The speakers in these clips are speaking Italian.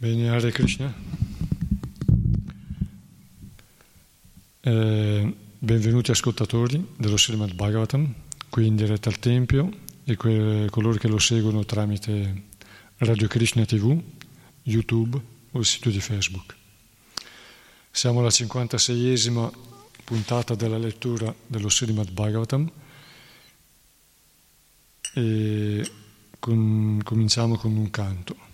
Bene, Hare Krishna. Eh, benvenuti ascoltatori dello Srimad Bhagavatam, qui in diretta al Tempio e que- coloro che lo seguono tramite Radio Krishna TV, YouTube o il sito di Facebook. Siamo alla 56esima puntata della lettura dello Srimad Bhagavatam e con- cominciamo con un canto.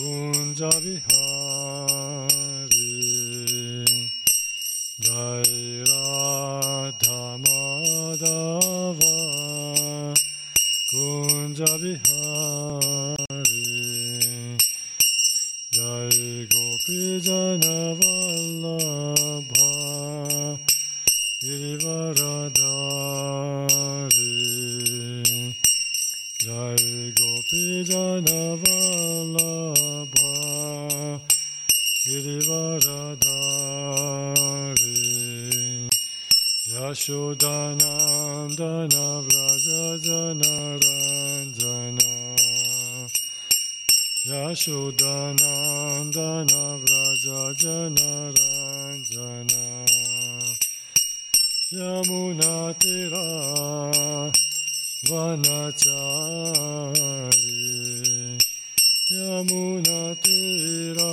Kunja Bihari Jai Radha Madhava Kunja Bihari Jai Gopi यशोदनन्दन व्रजनरञ्जना यशोदनन्दन व्रजनरञ्जना यमुनातिरा वनचारि यमुनातिरा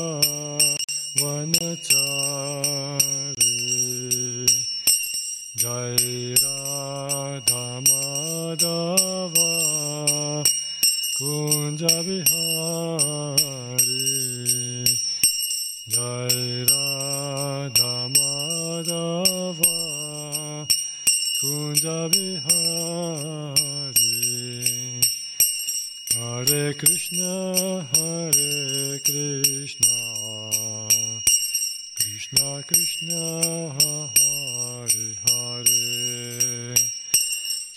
वनचारि Jai Radha Madhava Kunja Bihari Jai Radha Madhava Kunja Bihari Hare Krishna Hare Krishna Krishna Krishna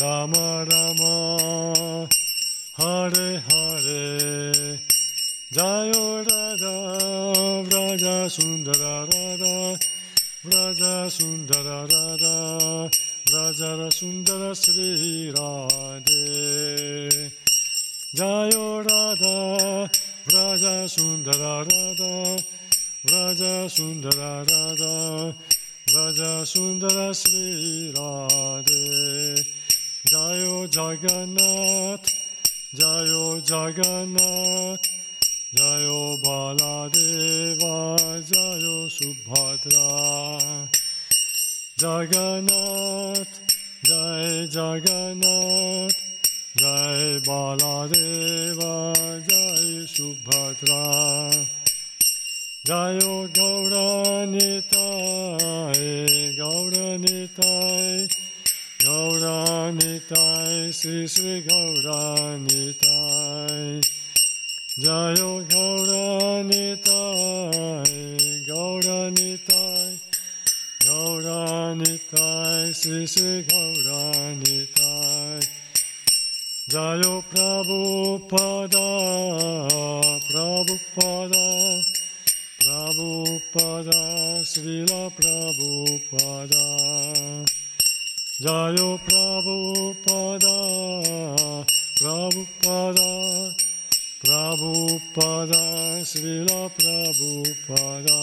Rama Rama, Hare Hare, Jayo Radha, Vraja Sundara Radha, Vraja Sundara Radha, Vraja Sundara Sri Radhe. Jayo Radha, Vraja Sundara Radha, Vraja Sundara Radha, Vraja Sundara Sri Radhe. Jayo Jagannath, Jayo Jagannath, Jayo Baladeva, Jayo Subhadra. Jagannath, Jai Jagannath, Jai Baladeva, Jai Subhadra. Jayo Gauranitai, Gauranitai, Gauranitai, Sri Sri Gauranitai. Jayo Gauranitai, Gauranitai, Gauranitai, Sri Sri Gauranitai. Jayo Prabhupada, Prabhupada, Prabhupada, Srila Prabhupada. 자요 프라부파다. 프라부파다. 프라부파다. 스리라 프라부파다.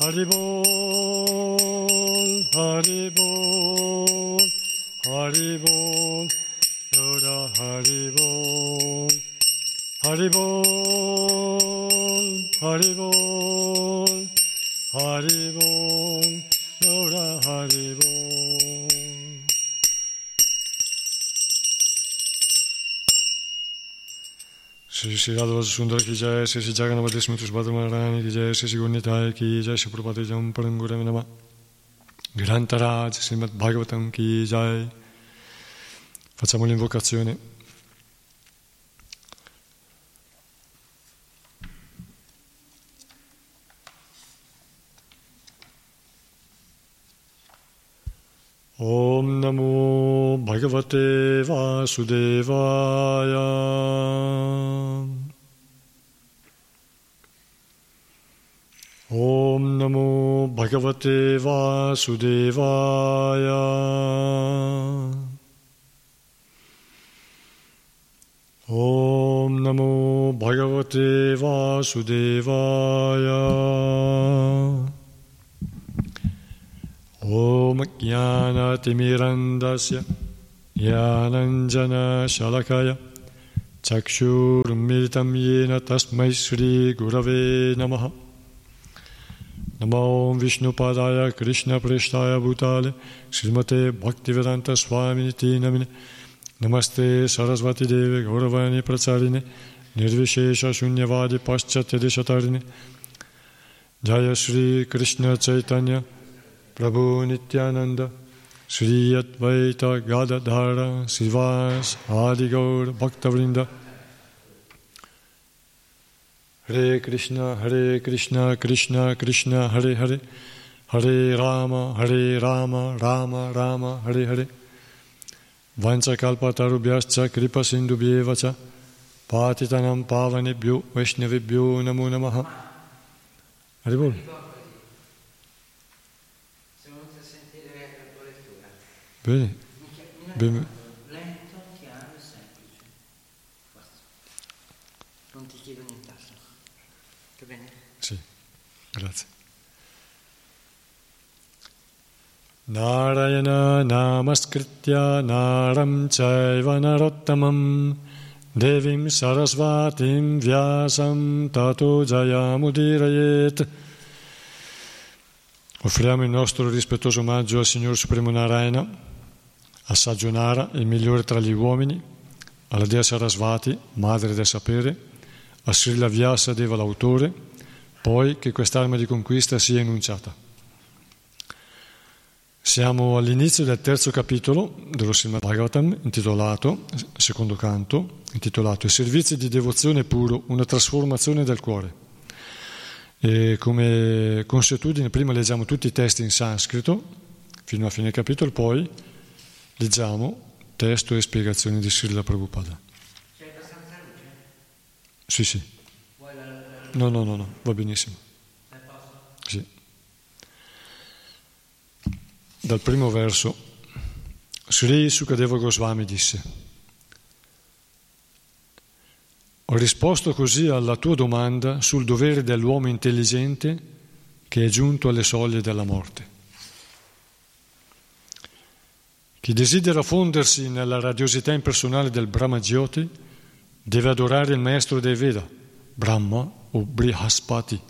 하리본 하리본 하리본 여라 하리본 하리본 하리본 하리본 여라 하리본 Radha Sundar ki jai, Shri Shri Jagannath Smritus Bhadra ki jai, Shri Shri Gunnitai ki jai, Shri Prabhupada Jam Parangurame Nama. Grantaraj Srimad Bhagavatam ki jai. Facciamo l'invocazione. Om Namo Bhagavate Vasudevaya. Om Namo Bhagavate Vasudevaya. Om Namo Bhagavate Vasudevaya. Om Jnanatimirandasya Jnananjana Shalakaya Chakshurmilitam Yena Tasmai Sri Gurave Namaha Namo Vishnupadaya Krishna Preshtaya Bhutale. Srimate Bhaktivedanta Swami Niti Namine Namaste Sarasvati Deve Gauravani Pracharine Nirvishesha Shunyavadi Paschatya Deshatarine. Jaya Sri Krishna Hare Krishna Hare Krishna Krishna Krishna Hare Hare. Hare Rama Hare Rama Rama Rama Hare Hare. Vanchakalpatarubhyascha Kripa Sindubhyevacha Patitanam Pavanebhyo Vaishnavibhyo Namo Namaha. Haribol. Bene. Ben- Lento, chiaro e semplice. Basta. Non ti chiedo nient'altro. Va bene? Sì. Grazie. Narayana namaskritya naram chaiva narottamam devim sarasvatim vyasam tato jayamudirayet Offriamo il nostro rispettoso omaggio al Signore Supremo Narayana, a Sajjonara, il migliore tra gli uomini, alla Dea Sarasvati, madre del sapere, a Srila Vyasa Deva l'autore, poi che quest'arma di conquista sia enunciata. Siamo all'inizio del terzo capitolo dello Srimad Bhagavatam, intitolato, secondo canto, intitolato I servizi di devozione puro, una trasformazione del cuore. E come consuetudine, prima leggiamo tutti i testi in sanscrito, fino a fine capitolo, poi leggiamo testo e spiegazioni di Srila Prabhupada. C'è abbastanza luce? Sì, sì. No, no, no, no, va benissimo. Sì. Dal primo verso, Sri Sukadeva Goswami disse, ho risposto così alla tua domanda sul dovere dell'uomo intelligente che è giunto alle soglie della morte. Chi desidera fondersi nella radiosità impersonale del Brahma Jyoti deve adorare il maestro dei Veda, Brahma o Brihaspati,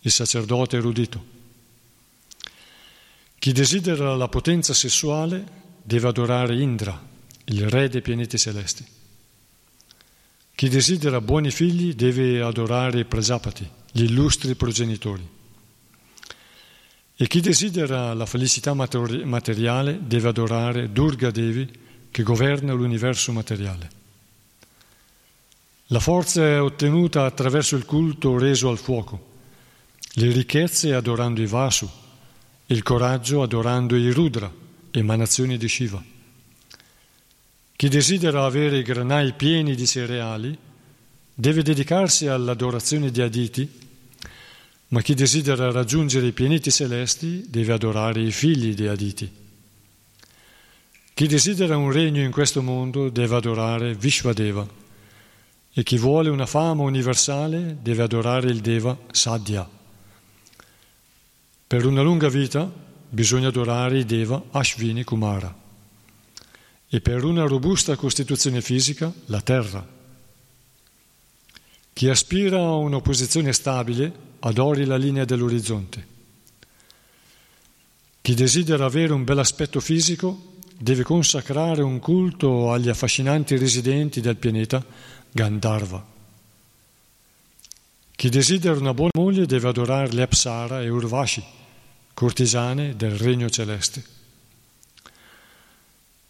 il sacerdote erudito. Chi desidera la potenza sessuale deve adorare Indra, il re dei pianeti celesti. Chi desidera buoni figli deve adorare Prajapati, gli illustri progenitori. E chi desidera la felicità materi- materiale deve adorare Durga Devi che governa l'universo materiale. La forza è ottenuta attraverso il culto reso al fuoco, le ricchezze adorando i Vasu, il coraggio adorando i Rudra, emanazioni di Shiva. Chi desidera avere i granai pieni di cereali deve dedicarsi all'adorazione di Aditi, ma chi desidera raggiungere i pianeti celesti deve adorare i figli di Aditi. Chi desidera un regno in questo mondo deve adorare Vishvadeva e chi vuole una fama universale deve adorare il Deva Sadhya. Per una lunga vita bisogna adorare i Deva Ashvini Kumara e per una robusta costituzione fisica la terra. Chi aspira a una posizione stabile adori la linea dell'orizzonte. Chi desidera avere un bel aspetto fisico deve consacrare un culto agli affascinanti residenti del pianeta Gandharva. Chi desidera una buona moglie deve adorare le Apsara e Urvashi, cortisane del regno celeste.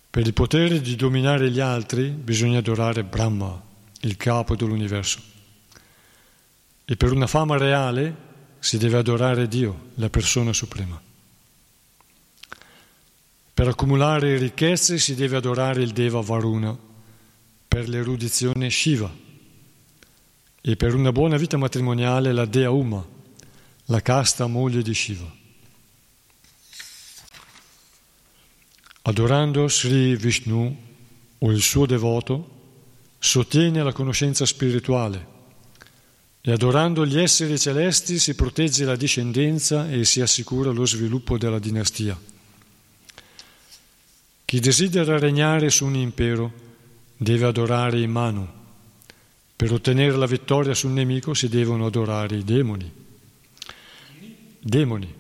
Per il potere di dominare gli altri bisogna adorare Brahma, il capo dell'universo. E per una fama reale si deve adorare Dio, la persona suprema. Per accumulare ricchezze si deve adorare il Deva Varuna, per l'erudizione Shiva e per una buona vita matrimoniale la Dea Uma, la casta moglie di Shiva. Adorando Sri Vishnu o il suo devoto, sostiene la conoscenza spirituale e adorando gli esseri celesti si protegge la discendenza e si assicura lo sviluppo della dinastia. Chi desidera regnare su un impero deve adorare i Manu. Per ottenere la vittoria sul nemico si devono adorare i demoni. Demoni.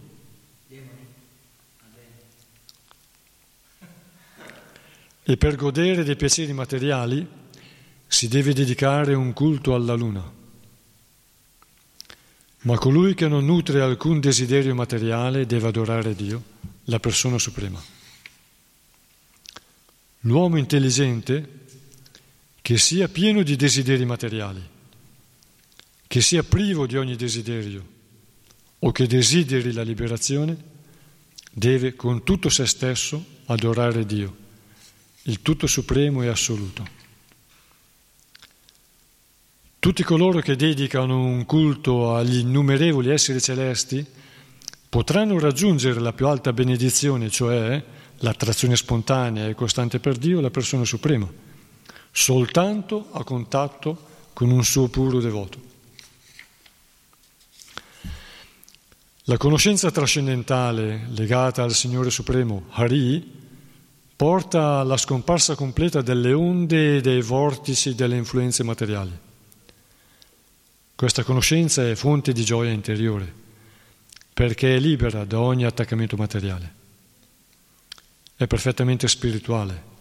E per godere dei piaceri materiali si deve dedicare un culto alla luna. Ma colui che non nutre alcun desiderio materiale deve adorare Dio, la persona suprema. L'uomo intelligente, che sia pieno di desideri materiali, che sia privo di ogni desiderio o che desideri la liberazione, deve con tutto se stesso adorare Dio, il tutto supremo e assoluto. Tutti coloro che dedicano un culto agli innumerevoli esseri celesti potranno raggiungere la più alta benedizione, cioè l'attrazione spontanea e costante per Dio, la persona suprema, soltanto a contatto con un suo puro devoto. La conoscenza trascendentale legata al Signore Supremo, Hari, porta alla scomparsa completa delle onde e dei vortici delle influenze materiali. Questa conoscenza è fonte di gioia interiore, perché è libera da ogni attaccamento materiale. È perfettamente spirituale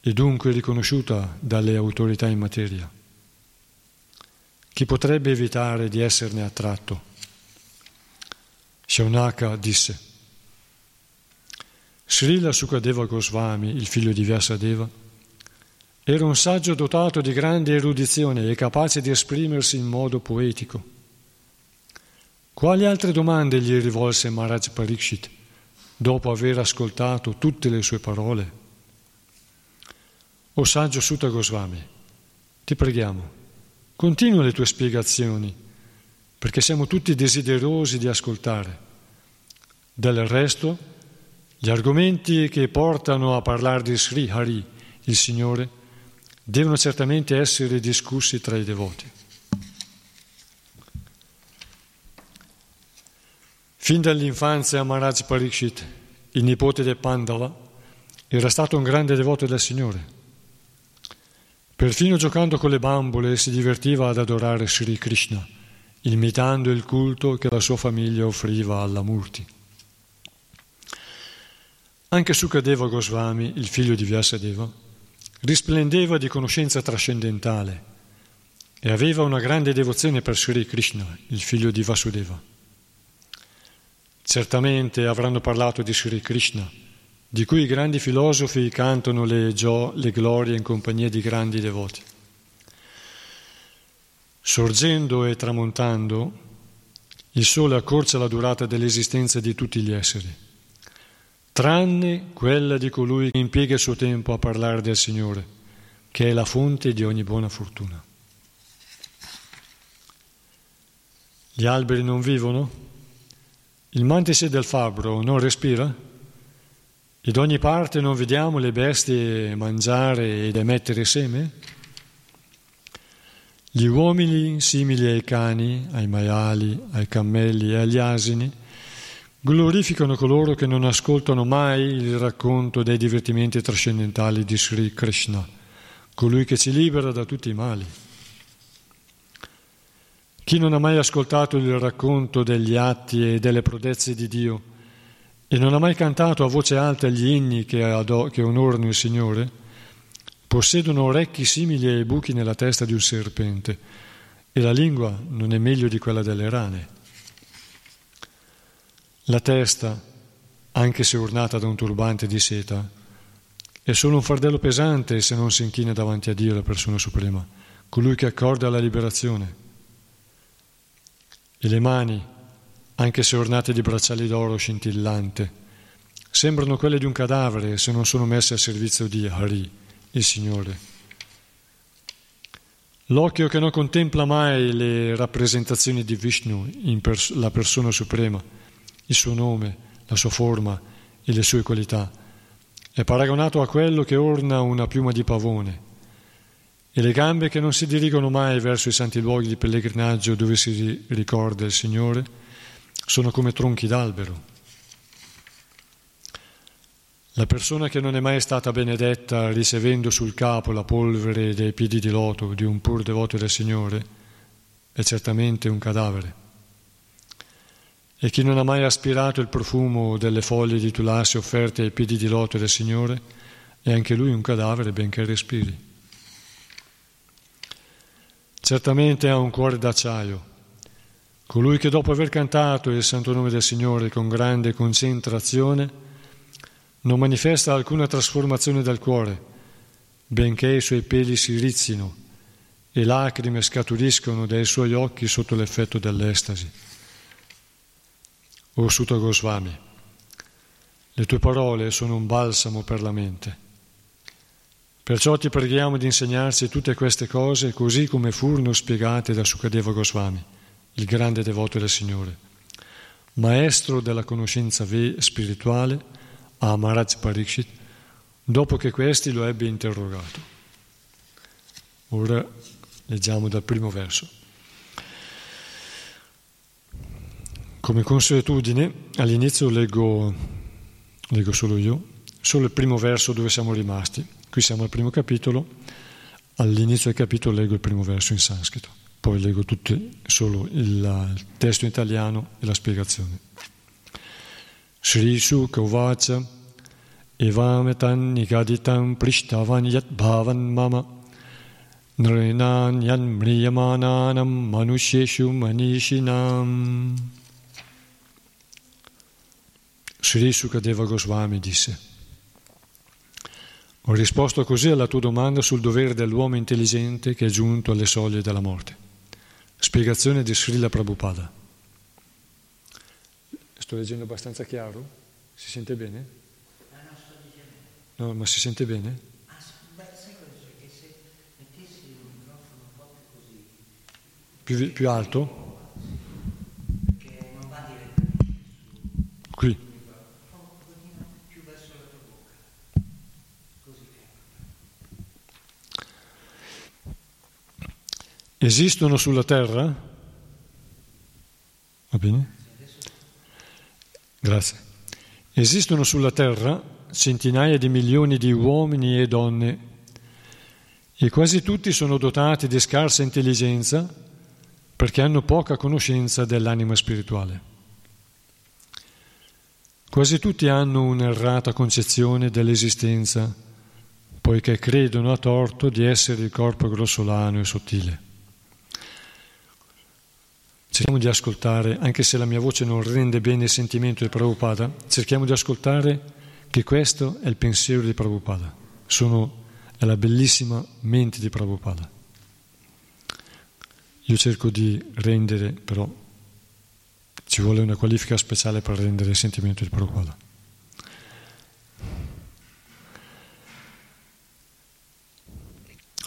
e dunque riconosciuta dalle autorità in materia. Chi potrebbe evitare di esserne attratto? Shaunaka disse, Srila Sukadeva Goswami, il figlio di Vyasadeva, era un saggio dotato di grande erudizione e capace di esprimersi in modo poetico. Quali altre domande gli rivolse Maharaj Parikshit dopo aver ascoltato tutte le sue parole? O saggio Sutta Goswami, ti preghiamo, continua le tue spiegazioni, perché siamo tutti desiderosi di ascoltare. Del resto, gli argomenti che portano a parlare di Sri Hari, il Signore, devono certamente essere discussi tra i devoti. Fin dall'infanzia Maharaj Parikshit, il nipote di Pandava, era stato un grande devoto del Signore. Perfino giocando con le bambole si divertiva ad adorare Sri Krishna, imitando il culto che la sua famiglia offriva alla Murti. Anche Sukadeva Goswami, il figlio di Vyasadeva, risplendeva di conoscenza trascendentale e aveva una grande devozione per Sri Krishna, il figlio di Vasudeva. Certamente avranno parlato di Sri Krishna, di cui i grandi filosofi cantano le, gio- le glorie in compagnia di grandi devoti. Sorgendo e tramontando, il sole accorcia la durata dell'esistenza di tutti gli esseri tranne quella di colui che impiega il suo tempo a parlare del Signore, che è la fonte di ogni buona fortuna. Gli alberi non vivono? Il mantice del fabbro non respira? Da ogni parte non vediamo le bestie mangiare ed emettere seme? Gli uomini simili ai cani, ai maiali, ai cammelli e agli asini glorificano coloro che non ascoltano mai il racconto dei divertimenti trascendentali di Sri Krishna, colui che ci libera da tutti i mali. Chi non ha mai ascoltato il racconto degli atti e delle prodezze di Dio e non ha mai cantato a voce alta gli inni che, ado- che onorano il Signore, possiedono orecchi simili ai buchi nella testa di un serpente e la lingua non è meglio di quella delle rane. La testa, anche se ornata da un turbante di seta, è solo un fardello pesante se non si inchina davanti a Dio, la persona suprema, colui che accorda la liberazione. E le mani, anche se ornate di bracciali d'oro scintillante, sembrano quelle di un cadavere se non sono messe a servizio di Hari, il Signore. L'occhio che non contempla mai le rappresentazioni di Vishnu, pers- la persona suprema, il suo nome, la sua forma e le sue qualità. È paragonato a quello che orna una piuma di pavone e le gambe che non si dirigono mai verso i santi luoghi di pellegrinaggio dove si ricorda il Signore sono come tronchi d'albero. La persona che non è mai stata benedetta ricevendo sul capo la polvere dei piedi di loto di un pur devoto del Signore è certamente un cadavere. E chi non ha mai aspirato il profumo delle foglie di tulasi offerte ai piedi di loto del Signore, è anche lui un cadavere benché respiri. Certamente ha un cuore d'acciaio. Colui che dopo aver cantato il santo nome del Signore con grande concentrazione non manifesta alcuna trasformazione del cuore, benché i suoi peli si rizzino e lacrime scaturiscono dai suoi occhi sotto l'effetto dell'estasi. O Sutta Goswami, le tue parole sono un balsamo per la mente. Perciò ti preghiamo di insegnarci tutte queste cose così come furono spiegate da Sukadeva Goswami, il grande devoto del Signore, maestro della conoscenza spirituale a Maharaj Parikshit, dopo che questi lo ebbe interrogato. Ora leggiamo dal primo verso. Come consuetudine, all'inizio leggo, leggo solo io, solo il primo verso dove siamo rimasti. Qui siamo al primo capitolo, all'inizio del capitolo leggo il primo verso in sanscrito, poi leggo tutti, solo il, il testo in italiano e la spiegazione. Sri Sukha Uvacha Evametan Nikaditam Prishtavan Yat Bhavan Mama Nrinan Mriyamananam Manusheshu Manishinam. Sri Sukadeva Goswami disse: Ho risposto così alla tua domanda sul dovere dell'uomo intelligente che è giunto alle soglie della morte. Spiegazione di Srila Prabhupada. Sto leggendo abbastanza chiaro? Si sente bene? No, ma si sente bene? Più, più alto? Che non va direttamente. Qui. Un pochino più verso la tua bocca. Così che. Esistono sulla terra? Va bene? Grazie. Esistono sulla terra centinaia di milioni di uomini e donne e quasi tutti sono dotati di scarsa intelligenza perché hanno poca conoscenza dell'anima spirituale. Quasi tutti hanno un'errata concezione dell'esistenza, poiché credono a torto di essere il corpo grossolano e sottile. Cerchiamo di ascoltare, anche se la mia voce non rende bene il sentimento di Prabhupada, cerchiamo di ascoltare che questo è il pensiero di Prabhupada, Sono, è la bellissima mente di Prabhupada. Io cerco di rendere, però ci vuole una qualifica speciale per rendere il sentimento di Prabhupada.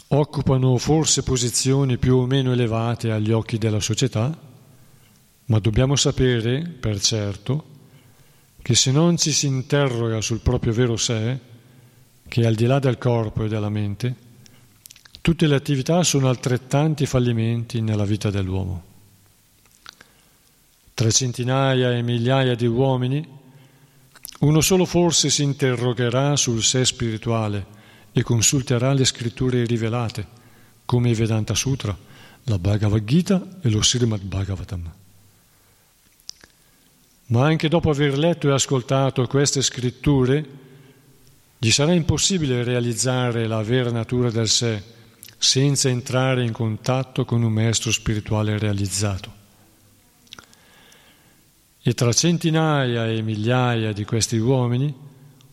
Occupano forse posizioni più o meno elevate agli occhi della società, ma dobbiamo sapere, per certo, che se non ci si interroga sul proprio vero sé, che è al di là del corpo e della mente, Tutte le attività sono altrettanti fallimenti nella vita dell'uomo. Tra centinaia e migliaia di uomini, uno solo forse si interrogherà sul sé spirituale e consulterà le scritture rivelate, come i Vedanta Sutra, la Bhagavad Gita e lo Srimad Bhagavatam. Ma anche dopo aver letto e ascoltato queste scritture, gli sarà impossibile realizzare la vera natura del sé senza entrare in contatto con un maestro spirituale realizzato. E tra centinaia e migliaia di questi uomini,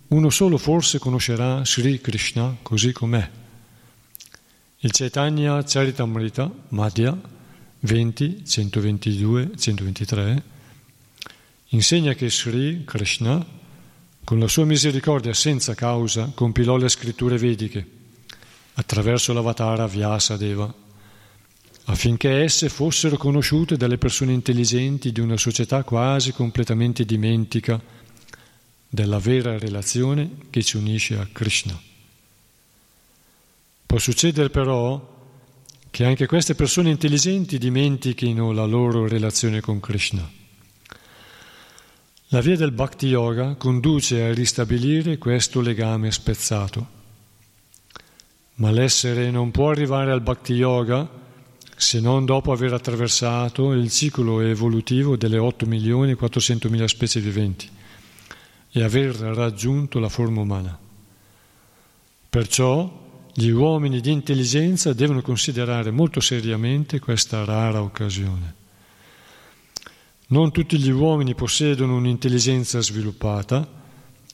uno solo forse conoscerà Sri Krishna così com'è. Il Chaitanya Charitamrita Madhya 20, 122, 123 insegna che Sri Krishna, con la sua misericordia senza causa, compilò le scritture vediche attraverso l'avatara Vyasadeva, affinché esse fossero conosciute dalle persone intelligenti di una società quasi completamente dimentica della vera relazione che ci unisce a Krishna. Può succedere però che anche queste persone intelligenti dimentichino la loro relazione con Krishna. La via del Bhakti Yoga conduce a ristabilire questo legame spezzato. Ma l'essere non può arrivare al Bhakti Yoga se non dopo aver attraversato il ciclo evolutivo delle 8 milioni e 400 mila specie viventi e aver raggiunto la forma umana. Perciò gli uomini di intelligenza devono considerare molto seriamente questa rara occasione. Non tutti gli uomini possiedono un'intelligenza sviluppata,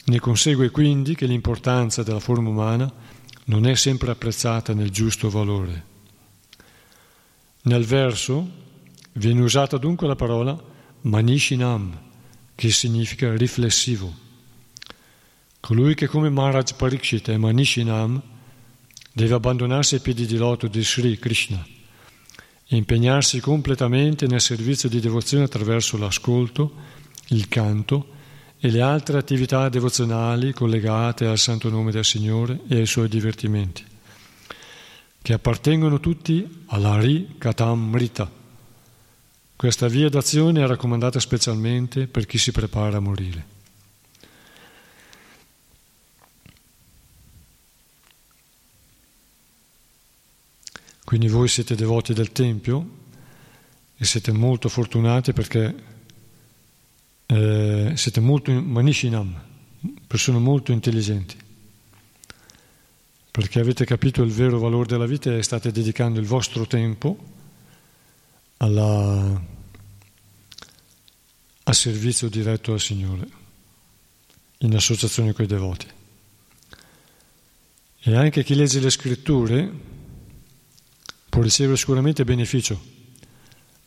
ne consegue quindi che l'importanza della forma umana non è sempre apprezzata nel giusto valore. Nel verso viene usata dunque la parola manishinam, che significa riflessivo. Colui che come Maharaj Parikshit è manishinam deve abbandonarsi ai piedi di loto di Sri Krishna impegnarsi completamente nel servizio di devozione attraverso l'ascolto, il canto e le altre attività devozionali collegate al santo nome del Signore e ai suoi divertimenti, che appartengono tutti all'Ari Katamrita, Questa via d'azione è raccomandata specialmente per chi si prepara a morire. Quindi voi siete devoti del Tempio e siete molto fortunati perché eh, siete molto manishinam, persone molto intelligenti, perché avete capito il vero valore della vita e state dedicando il vostro tempo alla, al servizio diretto al Signore, in associazione con i devoti. E anche chi legge le scritture può ricevere sicuramente beneficio,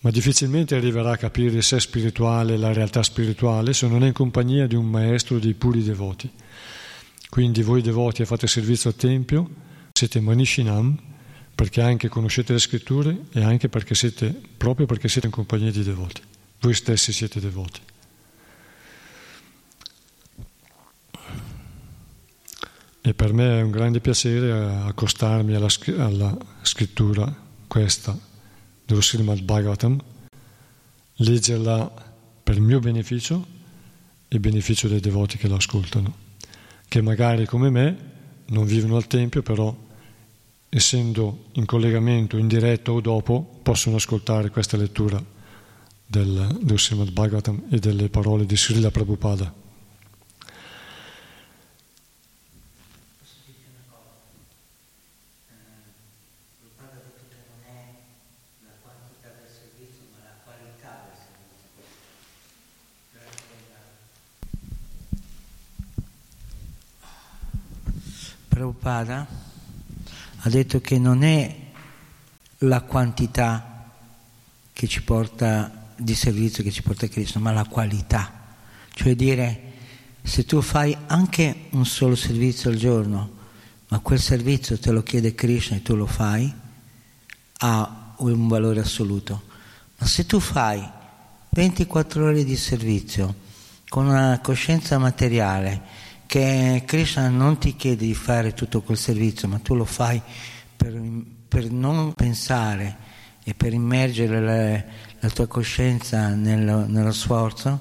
ma difficilmente arriverà a capire il sé spirituale, la realtà spirituale, se non è in compagnia di un maestro dei puri devoti. Quindi voi devoti fate servizio al Tempio, siete Manishinam, perché anche conoscete le scritture e anche perché siete, proprio perché siete in compagnia di devoti. Voi stessi siete devoti. E per me è un grande piacere accostarmi alla, alla scrittura questa dello Srimad Bhagavatam, leggerla per mio beneficio e beneficio dei devoti che la ascoltano, che magari come me non vivono al Tempio, però essendo in collegamento in diretto o dopo, possono ascoltare questa lettura del, del Srimad Bhagavatam e delle parole di Srila Prabhupada. Prabhupada ha detto che non è la quantità che ci porta di servizio che ci porta a Cristo, ma la qualità. Cioè dire, se tu fai anche un solo servizio al giorno, ma quel servizio te lo chiede Krishna e tu lo fai, ha un valore assoluto. Ma se tu fai 24 ore di servizio con una coscienza materiale, che Krishna non ti chiede di fare tutto quel servizio, ma tu lo fai per, per non pensare e per immergere la, la tua coscienza nello, nello sforzo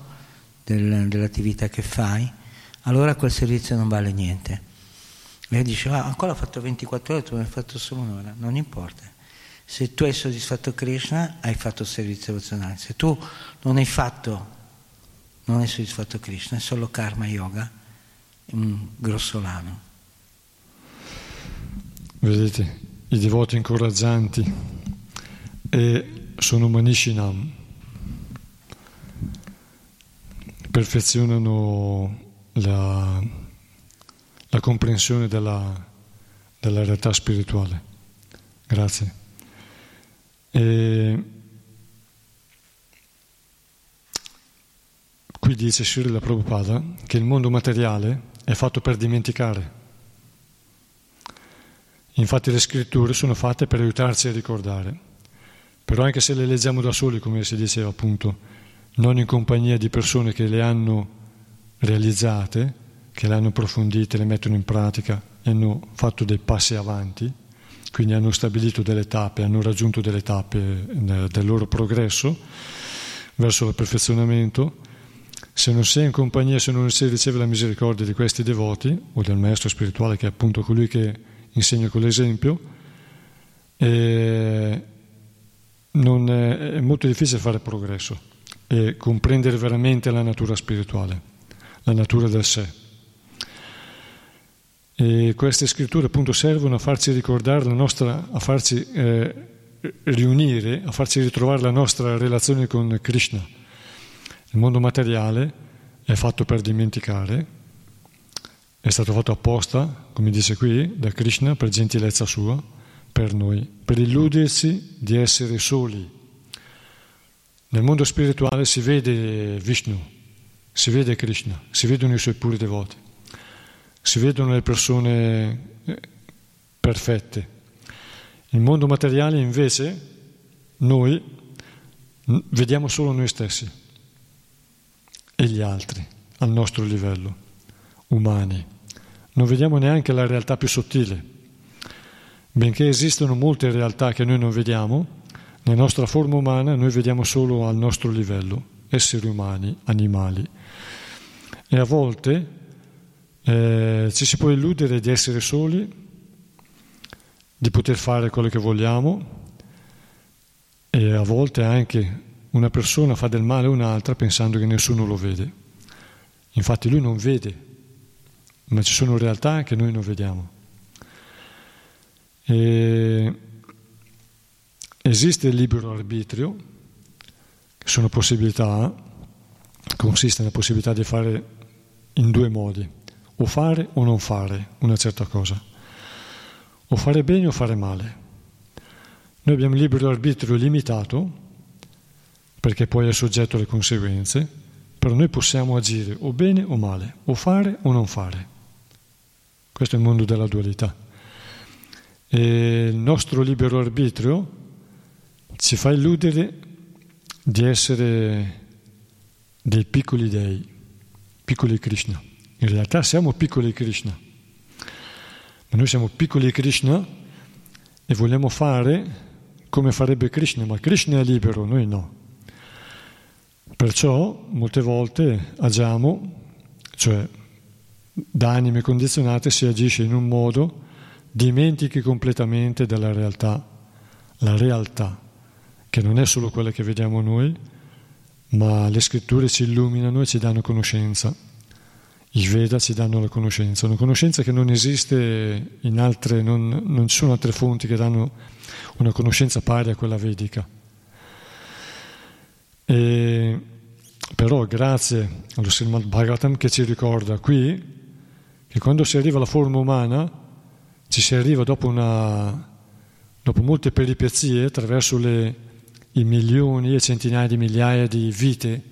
del, dell'attività che fai, allora quel servizio non vale niente. E dice, ah, ancora ho fatto 24 ore, tu mi hai fatto solo un'ora, non importa. Se tu hai soddisfatto Krishna, hai fatto servizio devozionale. Se tu non hai fatto, non hai soddisfatto Krishna, è solo karma yoga, un grossolano. Vedete, i devoti incoraggianti e sono manishinam, perfezionano la, la comprensione della, della, realtà spirituale. Grazie. E qui dice Srila Prabhupada che il mondo materiale è fatto per dimenticare. Infatti le scritture sono fatte per aiutarci a ricordare. Però anche se le leggiamo da soli, come si diceva appunto, non in compagnia di persone che le hanno realizzate, che le hanno approfondite, le mettono in pratica e hanno fatto dei passi avanti, quindi hanno stabilito delle tappe, hanno raggiunto delle tappe eh, del loro progresso verso il perfezionamento, se non sei in compagnia, se non si riceve la misericordia di questi devoti o del maestro spirituale che è appunto colui che insegna con l'esempio, eh, non è, è molto difficile fare progresso e comprendere veramente la natura spirituale, la natura del sé. E queste scritture appunto servono a farci ricordare la nostra, a farci eh, riunire, a farci ritrovare la nostra relazione con Krishna il mondo materiale è fatto per dimenticare, è stato fatto apposta, come dice qui, da Krishna per gentilezza sua, per noi, per illudersi di essere soli. Nel mondo spirituale si vede Vishnu, si vede Krishna, si vedono i suoi puri devoti, si vedono le persone eh, perfette. Il mondo materiale invece noi vediamo solo noi stessi e gli altri al nostro livello, umani. Non vediamo neanche la realtà più sottile. Benché esistono molte realtà che noi non vediamo, nella nostra forma umana noi vediamo solo al nostro livello, esseri umani, animali. E a volte eh, ci si può illudere di essere soli, di poter fare quello che vogliamo e a volte anche una persona fa del male a un'altra pensando che nessuno lo vede. Infatti lui non vede, ma ci sono realtà che noi non vediamo. E esiste il libero arbitrio, che sono possibilità, consiste nella possibilità di fare in due modi, o fare o non fare una certa cosa, o fare bene o fare male. Noi abbiamo il libero arbitrio limitato, perché poi è soggetto alle conseguenze, però noi possiamo agire o bene o male, o fare o non fare. Questo è il mondo della dualità. E il nostro libero arbitrio ci fa illudere di essere dei piccoli dei, piccoli Krishna. In realtà siamo piccoli Krishna, ma noi siamo piccoli Krishna e vogliamo fare come farebbe Krishna, ma Krishna è libero, noi no. Perciò molte volte agiamo, cioè da anime condizionate si agisce in un modo, dimentichi completamente della realtà, la realtà, che non è solo quella che vediamo noi, ma le scritture ci illuminano e ci danno conoscenza. I Veda ci danno la conoscenza, una conoscenza che non esiste in altre, non, non ci sono altre fonti che danno una conoscenza pari a quella vedica. E, però grazie allo Srimad Bhagavatam che ci ricorda qui che quando si arriva alla forma umana ci si arriva dopo, una, dopo molte peripezie attraverso le, i milioni e centinaia di migliaia di vite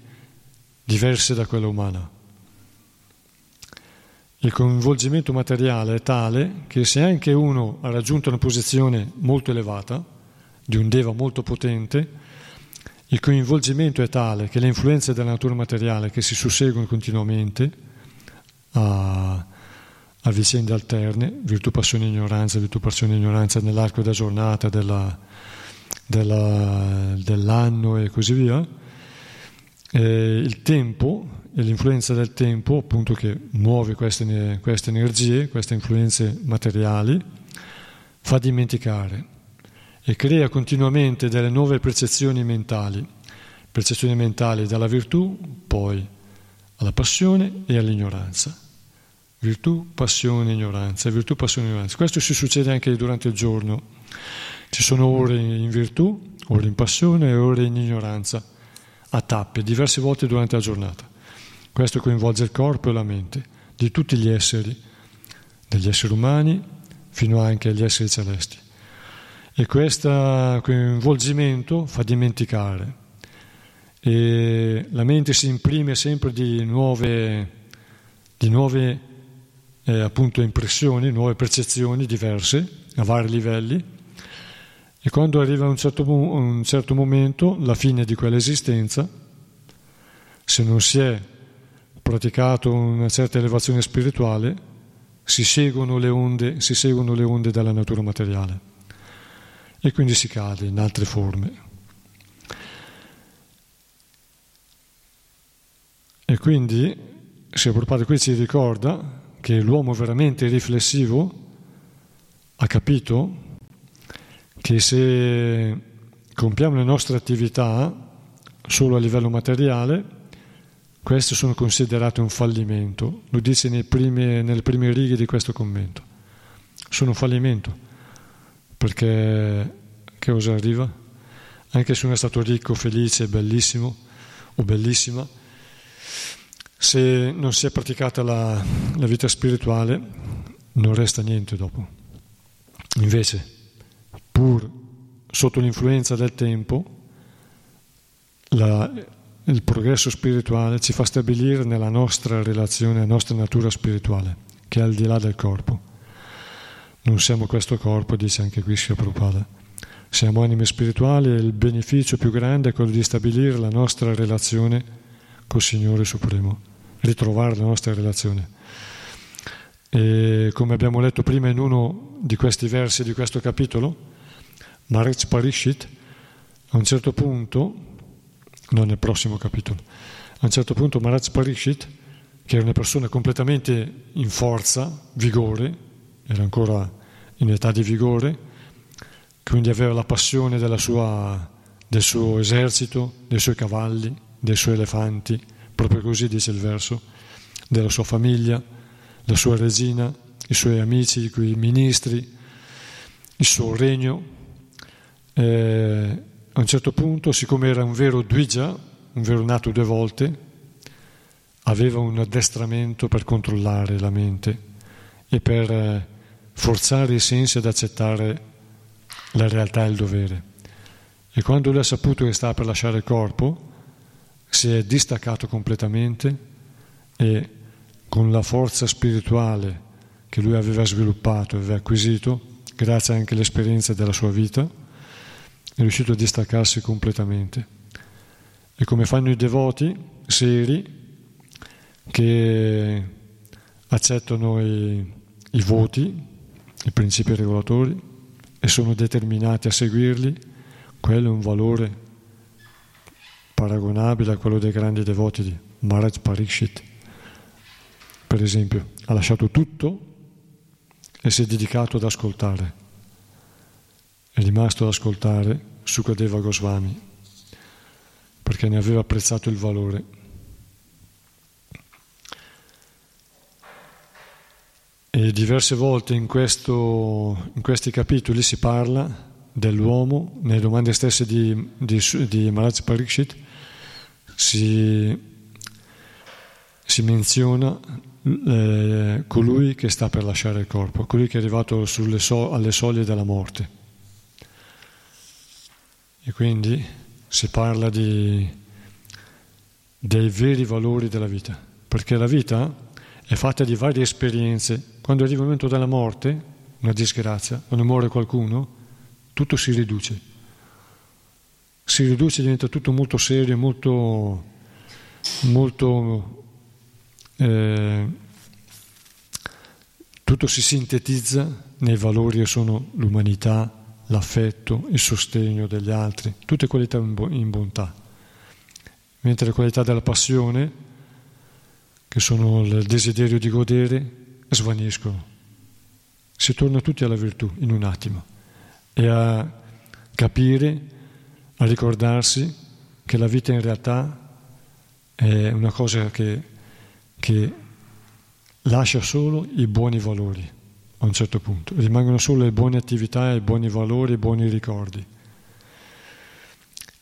diverse da quella umana. Il coinvolgimento materiale è tale che se anche uno ha raggiunto una posizione molto elevata, di un Deva molto potente, il coinvolgimento è tale che le influenze della natura materiale che si susseguono continuamente a, a vicende alterne, virtù, passione, ignoranza, virtù, passione, ignoranza nell'arco della giornata, della, della, dell'anno e così via, eh, il tempo e l'influenza del tempo, appunto che muove queste, queste energie, queste influenze materiali, fa dimenticare e crea continuamente delle nuove percezioni mentali, percezioni mentali dalla virtù, poi alla passione e all'ignoranza. Virtù, passione, ignoranza, virtù, passione, ignoranza. Questo si succede anche durante il giorno. Ci sono ore in virtù, ore in passione e ore in ignoranza, a tappe, diverse volte durante la giornata. Questo coinvolge il corpo e la mente di tutti gli esseri, dagli esseri umani fino anche agli esseri celesti. E questo coinvolgimento fa dimenticare. E la mente si imprime sempre di nuove, di nuove eh, appunto impressioni, nuove percezioni diverse a vari livelli e quando arriva un certo, un certo momento, la fine di quell'esistenza, se non si è praticato una certa elevazione spirituale, si seguono le onde, si seguono le onde della natura materiale e quindi si cade in altre forme. E quindi, se Prabhupada qui ci ricorda che l'uomo veramente riflessivo ha capito che se compiamo le nostre attività solo a livello materiale, queste sono considerate un fallimento. Lo dice nelle prime righe di questo commento. Sono un fallimento, perché che cosa arriva? Anche se uno è stato ricco, felice, bellissimo o bellissima, se non si è praticata la, la vita spirituale non resta niente dopo. Invece, pur sotto l'influenza del tempo, la, il progresso spirituale ci fa stabilire nella nostra relazione, la nostra natura spirituale, che è al di là del corpo. Non siamo questo corpo, dice anche qui Sia Prabhupada. Siamo anime spirituali e il beneficio più grande è quello di stabilire la nostra relazione col Signore Supremo, ritrovare la nostra relazione. E come abbiamo letto prima in uno di questi versi di questo capitolo, Maharaj Parishit A un certo punto, non nel prossimo capitolo, a un certo punto Maharaj Parishit, che era una persona completamente in forza, vigore, era ancora in età di vigore, quindi aveva la passione sua, del suo esercito, dei suoi cavalli, dei suoi elefanti, proprio così dice il verso, della sua famiglia, la sua regina, i suoi amici, i ministri, il suo regno. Eh, a un certo punto, siccome era un vero Dwija, un vero nato due volte, aveva un addestramento per controllare la mente e per eh, forzare i sensi ad accettare la realtà e il dovere. E quando lui ha saputo che stava per lasciare il corpo, si è distaccato completamente e con la forza spirituale che lui aveva sviluppato, aveva acquisito, grazie anche all'esperienza della sua vita, è riuscito a distaccarsi completamente. E come fanno i devoti seri che accettano i, i voti, i principi regolatori e sono determinati a seguirli, quello è un valore paragonabile a quello dei grandi devoti di Maharaj Parikshit. Per esempio, ha lasciato tutto e si è dedicato ad ascoltare è rimasto ad ascoltare Sukadeva Goswami perché ne aveva apprezzato il valore. E diverse volte in, questo, in questi capitoli si parla dell'uomo, nelle domande stesse di, di, di Maharaj Parikshit si, si menziona eh, colui che sta per lasciare il corpo, colui che è arrivato so, alle soglie della morte. E quindi si parla di, dei veri valori della vita, perché la vita è fatta di varie esperienze. Quando arriva il momento della morte, una disgrazia, quando muore qualcuno, tutto si riduce. Si riduce, diventa tutto molto serio, molto, molto eh, tutto si sintetizza nei valori che sono l'umanità, l'affetto, il sostegno degli altri, tutte qualità in bontà. Mentre le qualità della passione, che sono il desiderio di godere, svaniscono. Si torna tutti alla virtù in un attimo e a capire, a ricordarsi che la vita in realtà è una cosa che, che lascia solo i buoni valori a un certo punto, rimangono solo le buone attività, i buoni valori, i buoni ricordi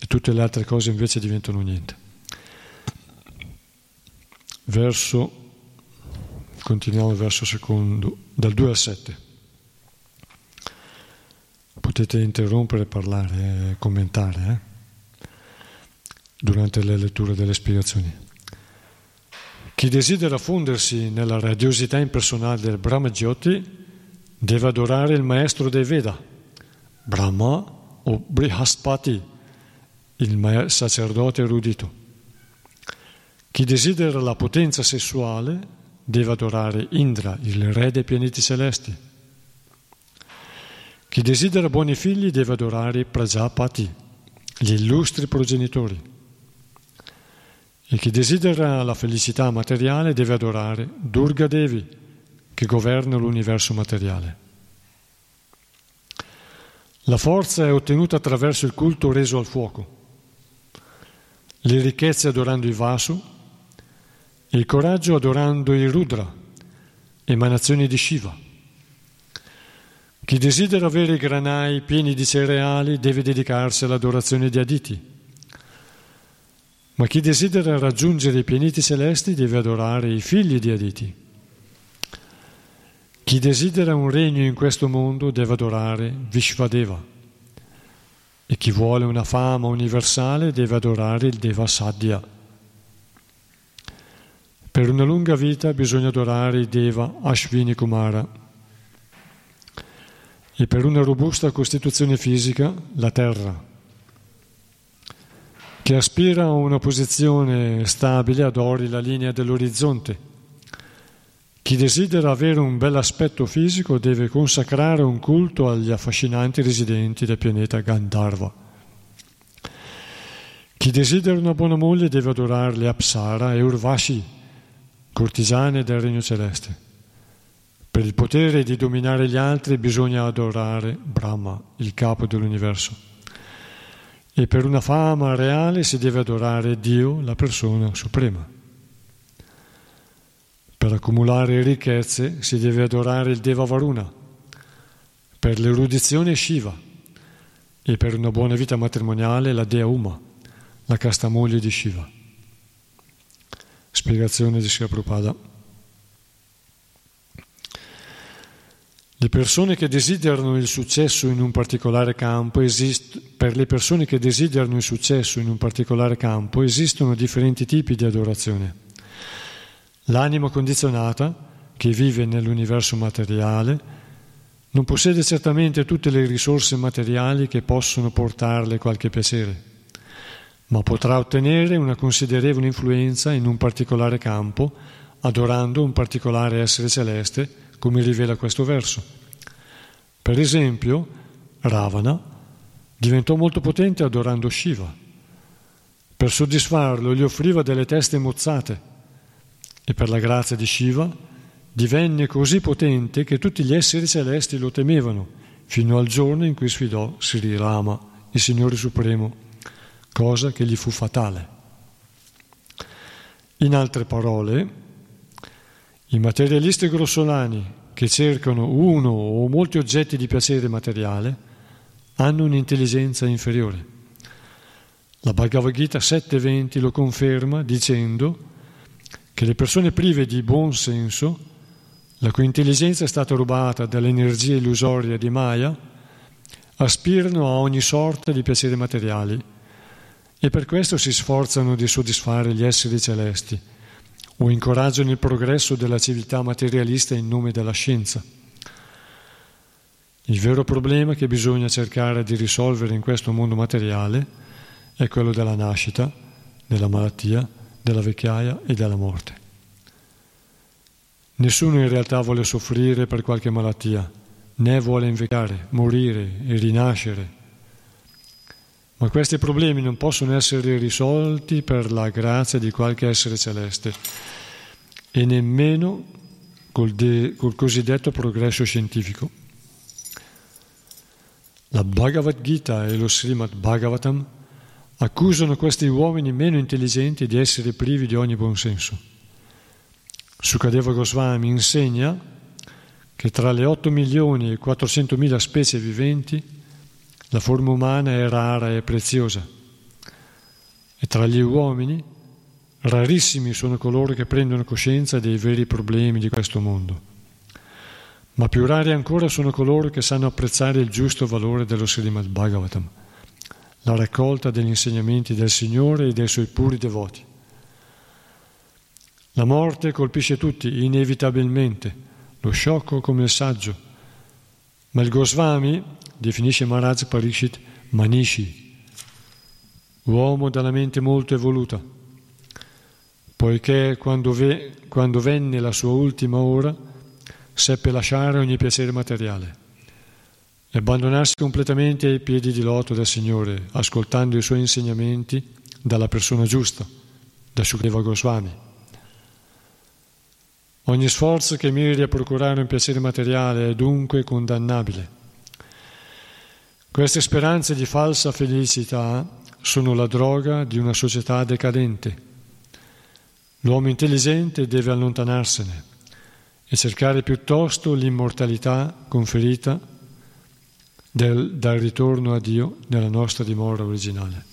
e tutte le altre cose invece diventano niente. Verso, continuiamo il verso secondo, dal 2 al 7. Potete interrompere, parlare, commentare eh? durante le letture delle spiegazioni. Chi desidera fondersi nella radiosità impersonale del Brahma Jyoti deve adorare il maestro dei Veda, Brahma o Brihaspati, il sacerdote erudito. Chi desidera la potenza sessuale deve adorare Indra, il re dei pianeti celesti. Chi desidera buoni figli deve adorare Prajapati, gli illustri progenitori. E chi desidera la felicità materiale deve adorare Durga Devi, che governa l'universo materiale. La forza è ottenuta attraverso il culto reso al fuoco, le ricchezze adorando i Vasu, il coraggio adorando i Rudra, emanazioni di Shiva. Chi desidera avere i granai pieni di cereali deve dedicarsi all'adorazione di Aditi. Ma chi desidera raggiungere i pianeti celesti deve adorare i figli di Aditi. Chi desidera un regno in questo mondo deve adorare Vishvadeva e chi vuole una fama universale deve adorare il Deva Sadhya. Lunga vita bisogna adorare il Deva Ashvini Kumara e per una robusta costituzione fisica la terra. Chi aspira a una posizione stabile adori la linea dell'orizzonte chi desidera avere un bel aspetto fisico deve consacrare un culto agli affascinanti residenti del pianeta Gandharva. Chi desidera una buona moglie deve adorare le Apsara e Urvashi, cortigiane del regno celeste. Per il potere di dominare gli altri bisogna adorare Brahma, il capo dell'universo. E per una fama reale si deve adorare Dio, la persona suprema. Per accumulare ricchezze si deve adorare il Deva Varuna, per l'erudizione Shiva e per una buona vita matrimoniale la Dea Uma, la casta moglie di Shiva. Spiegazione di Sri Prabhupada. Le persone che desiderano il successo in un particolare campo esist- per le persone che desiderano il successo in un particolare campo esistono differenti tipi di adorazione. L'anima condizionata, che vive nell'universo materiale, non possiede certamente tutte le risorse materiali che possono portarle qualche piacere, ma potrà ottenere una considerevole influenza in un particolare campo, adorando un particolare essere celeste come rivela questo verso. Per esempio, Ravana diventò molto potente adorando Shiva. Per soddisfarlo gli offriva delle teste mozzate e per la grazia di Shiva divenne così potente che tutti gli esseri celesti lo temevano, fino al giorno in cui sfidò Sri Rama, il Signore Supremo, cosa che gli fu fatale. In altre parole, i materialisti grossolani che cercano uno o molti oggetti di piacere materiale hanno un'intelligenza inferiore. La Bhagavad Gita 7.20 lo conferma dicendo che le persone prive di buon senso, la cui intelligenza è stata rubata dall'energia illusoria di Maya, aspirano a ogni sorta di piaceri materiali e per questo si sforzano di soddisfare gli esseri celesti o incoraggiano il progresso della civiltà materialista in nome della scienza. Il vero problema che bisogna cercare di risolvere in questo mondo materiale è quello della nascita, della malattia, della vecchiaia e della morte. Nessuno in realtà vuole soffrire per qualche malattia, né vuole invecchiare, morire e rinascere ma questi problemi non possono essere risolti per la grazia di qualche essere celeste e nemmeno col, de, col cosiddetto progresso scientifico. La Bhagavad Gita e lo Srimad Bhagavatam accusano questi uomini meno intelligenti di essere privi di ogni buon senso. Sukadeva Goswami insegna che tra le 8 milioni e 400 mila specie viventi la forma umana è rara e preziosa e tra gli uomini rarissimi sono coloro che prendono coscienza dei veri problemi di questo mondo. Ma più rari ancora sono coloro che sanno apprezzare il giusto valore dello Srimad Bhagavatam, la raccolta degli insegnamenti del Signore e dei suoi puri devoti. La morte colpisce tutti inevitabilmente, lo sciocco come il saggio, ma il Goswami definisce Maharaj Parishit Manishi, uomo dalla mente molto evoluta, poiché quando, ve, quando venne la sua ultima ora seppe lasciare ogni piacere materiale e abbandonarsi completamente ai piedi di loto del Signore, ascoltando i suoi insegnamenti dalla persona giusta, da Shukdeva Goswami. Ogni sforzo che miri a procurare un piacere materiale è dunque condannabile queste speranze di falsa felicità sono la droga di una società decadente. L'uomo intelligente deve allontanarsene e cercare piuttosto l'immortalità conferita del, dal ritorno a Dio nella nostra dimora originale.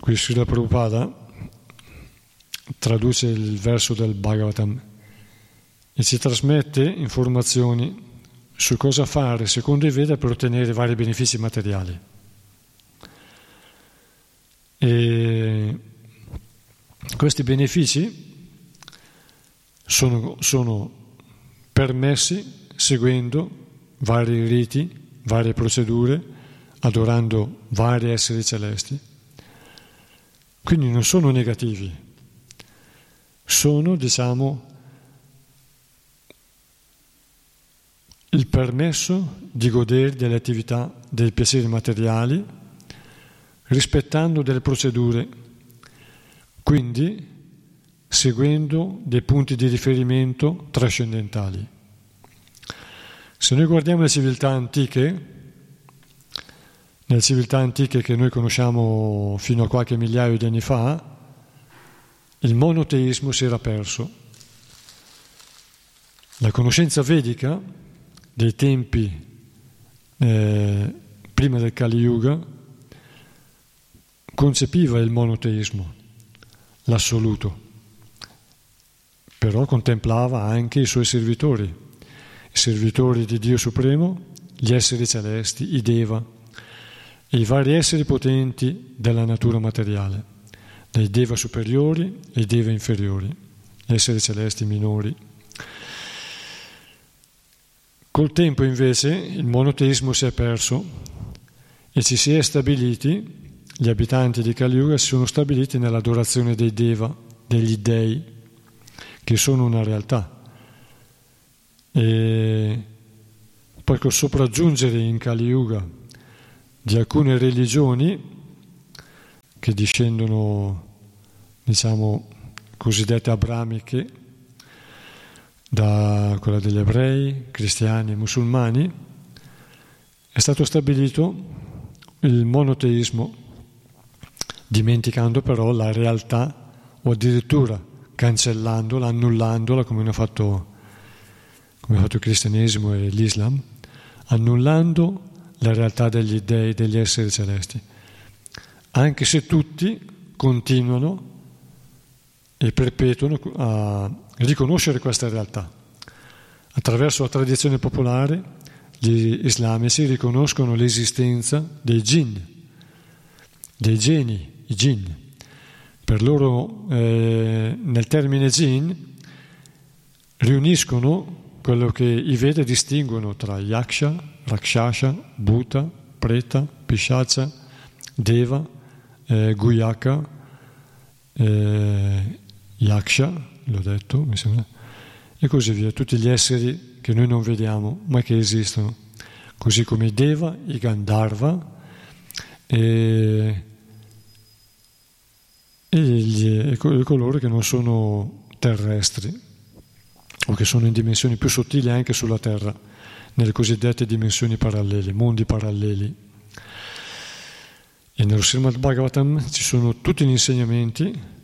Qui Srila Prabhupada traduce il verso del Bhagavatam e ci trasmette informazioni su cosa fare secondo i Veda per ottenere vari benefici materiali. E questi benefici sono, sono permessi seguendo vari riti, varie procedure, adorando vari esseri celesti. Quindi non sono negativi, sono, diciamo, il permesso di godere delle attività dei piaceri materiali rispettando delle procedure, quindi seguendo dei punti di riferimento trascendentali. Se noi guardiamo le civiltà antiche, nelle civiltà antiche che noi conosciamo fino a qualche migliaio di anni fa, il monoteismo si era perso. La conoscenza vedica dei tempi eh, prima del Kali Yuga concepiva il monoteismo, l'assoluto, però contemplava anche i suoi servitori, i servitori di Dio Supremo, gli esseri celesti, i Deva e i vari esseri potenti della natura materiale dai Deva superiori e i Deva inferiori, gli esseri celesti minori. Col tempo invece il monoteismo si è perso e ci si è stabiliti, gli abitanti di Kali Yuga si sono stabiliti nell'adorazione dei Deva, degli dei, che sono una realtà. E poi col sopraggiungere in Kali Yuga di alcune religioni che discendono diciamo, cosiddette abramiche, da quella degli ebrei, cristiani e musulmani, è stato stabilito il monoteismo, dimenticando però la realtà o addirittura cancellandola, annullandola come hanno fatto, come fatto il cristianesimo e l'Islam, annullando la realtà degli dei, degli esseri celesti, anche se tutti continuano e perpetuano a riconoscere questa realtà. Attraverso la tradizione popolare gli islamici riconoscono l'esistenza dei jinn, dei geni, i jinn. Per loro eh, nel termine jinn riuniscono quello che i Veda distinguono tra Yaksha, Rakshasha, Bhuta, Preta, Pishacha, Deva, eh, Guyaka, eh, Yaksha, l'ho detto, mi sembra, e così via, tutti gli esseri che noi non vediamo ma che esistono, così come i Deva, i Gandharva e, e, gli, e coloro che non sono terrestri o che sono in dimensioni più sottili anche sulla Terra, nelle cosiddette dimensioni parallele, mondi paralleli. E nello Srimad Bhagavatam ci sono tutti gli insegnamenti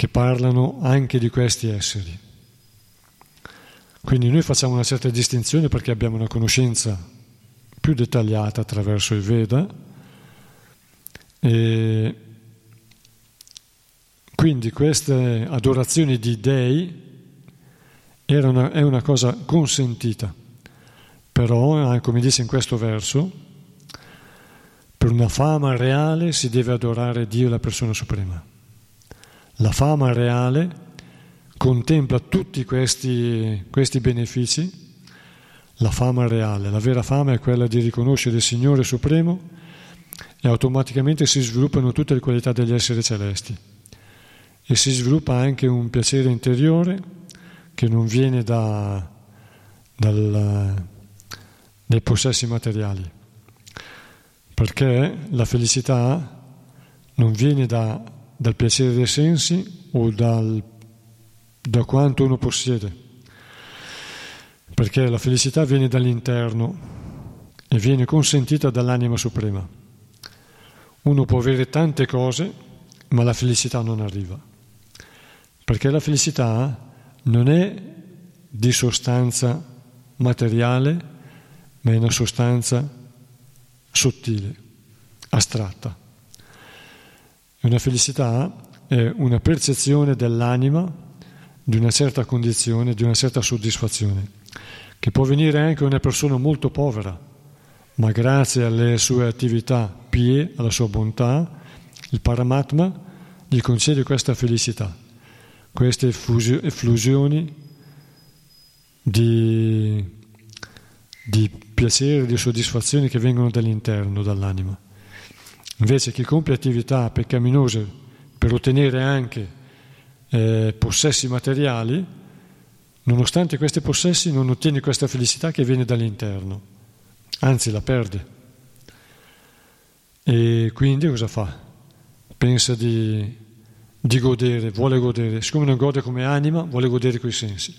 che parlano anche di questi esseri. Quindi noi facciamo una certa distinzione perché abbiamo una conoscenza più dettagliata attraverso il Veda e quindi queste adorazioni di dei una, è una cosa consentita, però, eh, come dice in questo verso, per una fama reale si deve adorare Dio la persona suprema. La fama reale contempla tutti questi, questi benefici. La fama reale, la vera fama è quella di riconoscere il Signore Supremo e automaticamente si sviluppano tutte le qualità degli esseri celesti e si sviluppa anche un piacere interiore che non viene da, dal, dai possessi materiali, perché la felicità non viene da dal piacere dei sensi o dal, da quanto uno possiede, perché la felicità viene dall'interno e viene consentita dall'anima suprema. Uno può avere tante cose, ma la felicità non arriva, perché la felicità non è di sostanza materiale, ma è una sostanza sottile, astratta. Una felicità è una percezione dell'anima di una certa condizione, di una certa soddisfazione, che può venire anche a una persona molto povera, ma grazie alle sue attività pie, alla sua bontà, il Paramatma gli concede questa felicità, queste efflusioni di, di piacere, di soddisfazione che vengono dall'interno, dall'anima. Invece chi compie attività peccaminose per ottenere anche eh, possessi materiali nonostante questi possessi non ottiene questa felicità che viene dall'interno, anzi la perde. E quindi cosa fa? Pensa di, di godere, vuole godere, siccome non gode come anima, vuole godere coi sensi,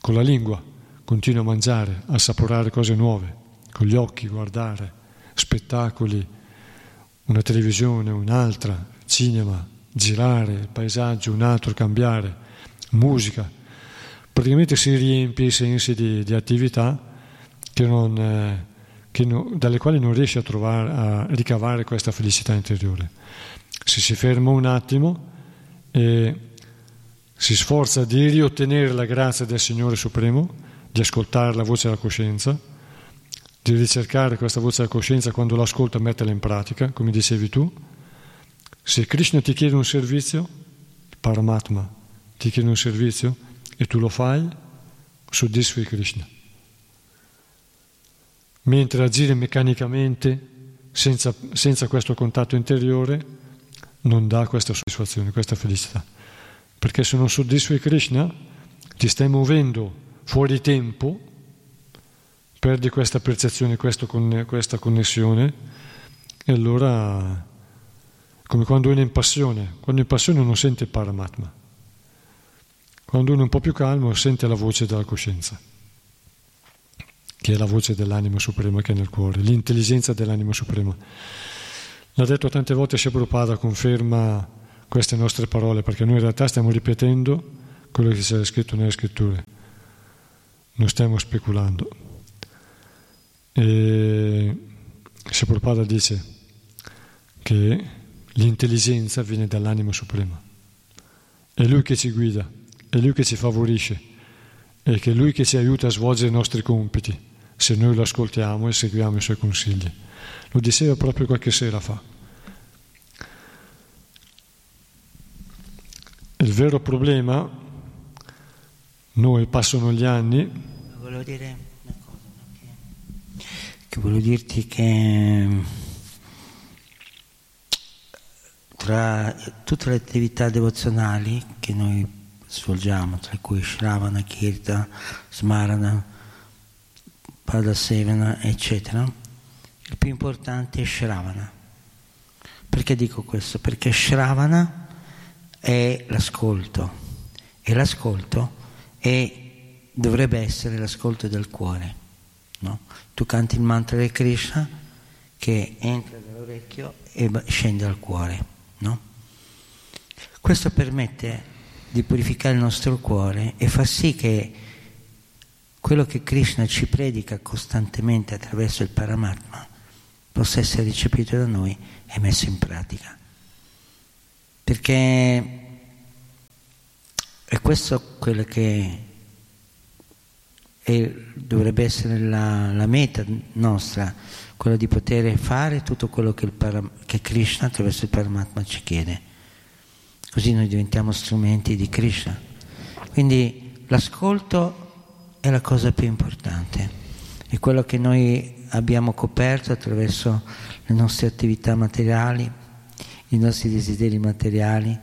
con la lingua, continua a mangiare, a assaporare cose nuove, con gli occhi, guardare, spettacoli, una televisione, un'altra, cinema, girare, il paesaggio, un altro, cambiare, musica. Praticamente si riempie i sensi di, di attività che non, eh, che no, dalle quali non riesce a, trovare, a ricavare questa felicità interiore. Se si ferma un attimo e si sforza di riottenere la grazia del Signore Supremo, di ascoltare la voce della coscienza, di ricercare questa voce della coscienza quando l'ascolta e metterla in pratica, come dicevi tu. Se Krishna ti chiede un servizio, Paramatma ti chiede un servizio e tu lo fai, soddisfi Krishna mentre agire meccanicamente senza, senza questo contatto interiore non dà questa soddisfazione, questa felicità. Perché se non soddisfi Krishna ti stai muovendo fuori tempo, perdi questa percezione, questa connessione e allora come quando uno è in passione, quando è in passione non sente il Paramatma, quando uno è un po' più calmo sente la voce della coscienza che è la voce dell'anima suprema che è nel cuore, l'intelligenza dell'anima suprema. L'ha detto tante volte Shri Prabhupada, conferma queste nostre parole, perché noi in realtà stiamo ripetendo quello che c'è scritto nelle scritture, non stiamo speculando. E Prabhupada dice che l'intelligenza viene dall'anima suprema, è Lui che ci guida, è Lui che ci favorisce, è che è Lui che ci aiuta a svolgere i nostri compiti se noi lo ascoltiamo e seguiamo i suoi consigli. Lo diceva proprio qualche sera fa. Il vero problema, noi passano gli anni. Volevo dire che, volevo dirti che tra tutte le attività devozionali che noi svolgiamo, tra cui Shravana, Kirta, Smarana, Padasevana, eccetera, il più importante è Shravana. Perché dico questo? Perché Shravana è l'ascolto e l'ascolto è, dovrebbe essere l'ascolto del cuore. No? Tu canti il mantra di Krishna che entra dall'orecchio e scende al cuore. No? Questo permette di purificare il nostro cuore e fa sì che quello che Krishna ci predica costantemente attraverso il Paramatma possa essere ricepito da noi e messo in pratica. Perché è questo quello che è, dovrebbe essere la, la, meta nostra, quello di poter fare tutto quello che, Param, che Krishna attraverso il Paramatma ci chiede. Così noi diventiamo strumenti di Krishna. Quindi l'ascolto è la cosa più importante, è quello che noi abbiamo coperto attraverso le nostre attività materiali, i nostri desideri materiali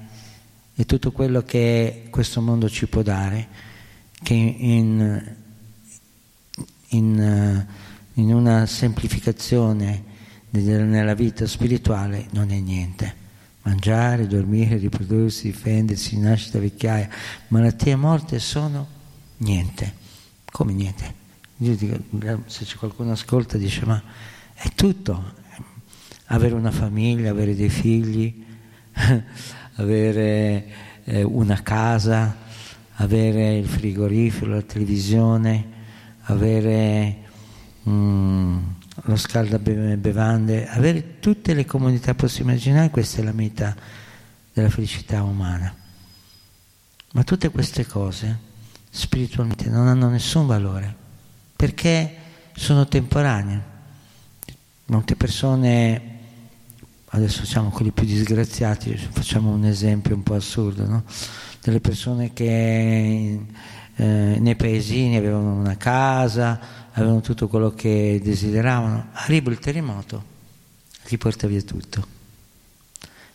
e tutto quello che questo mondo ci può dare, che in, in, in una semplificazione nella vita spirituale non è niente. Mangiare, dormire, riprodursi, difendersi, nascita, vecchiaia, malattie e morte sono niente. Come niente? Io dico, se qualcuno ascolta dice ma è tutto, avere una famiglia, avere dei figli, avere eh, una casa, avere il frigorifero, la televisione, avere mm, lo scaldabevande, avere tutte le comodità possibili immaginare, questa è la meta della felicità umana. Ma tutte queste cose spiritualmente non hanno nessun valore perché sono temporanee. Molte persone, adesso facciamo quelli più disgraziati, facciamo un esempio un po' assurdo, no? delle persone che eh, nei paesini avevano una casa, avevano tutto quello che desideravano, arriva il terremoto, gli porta via tutto.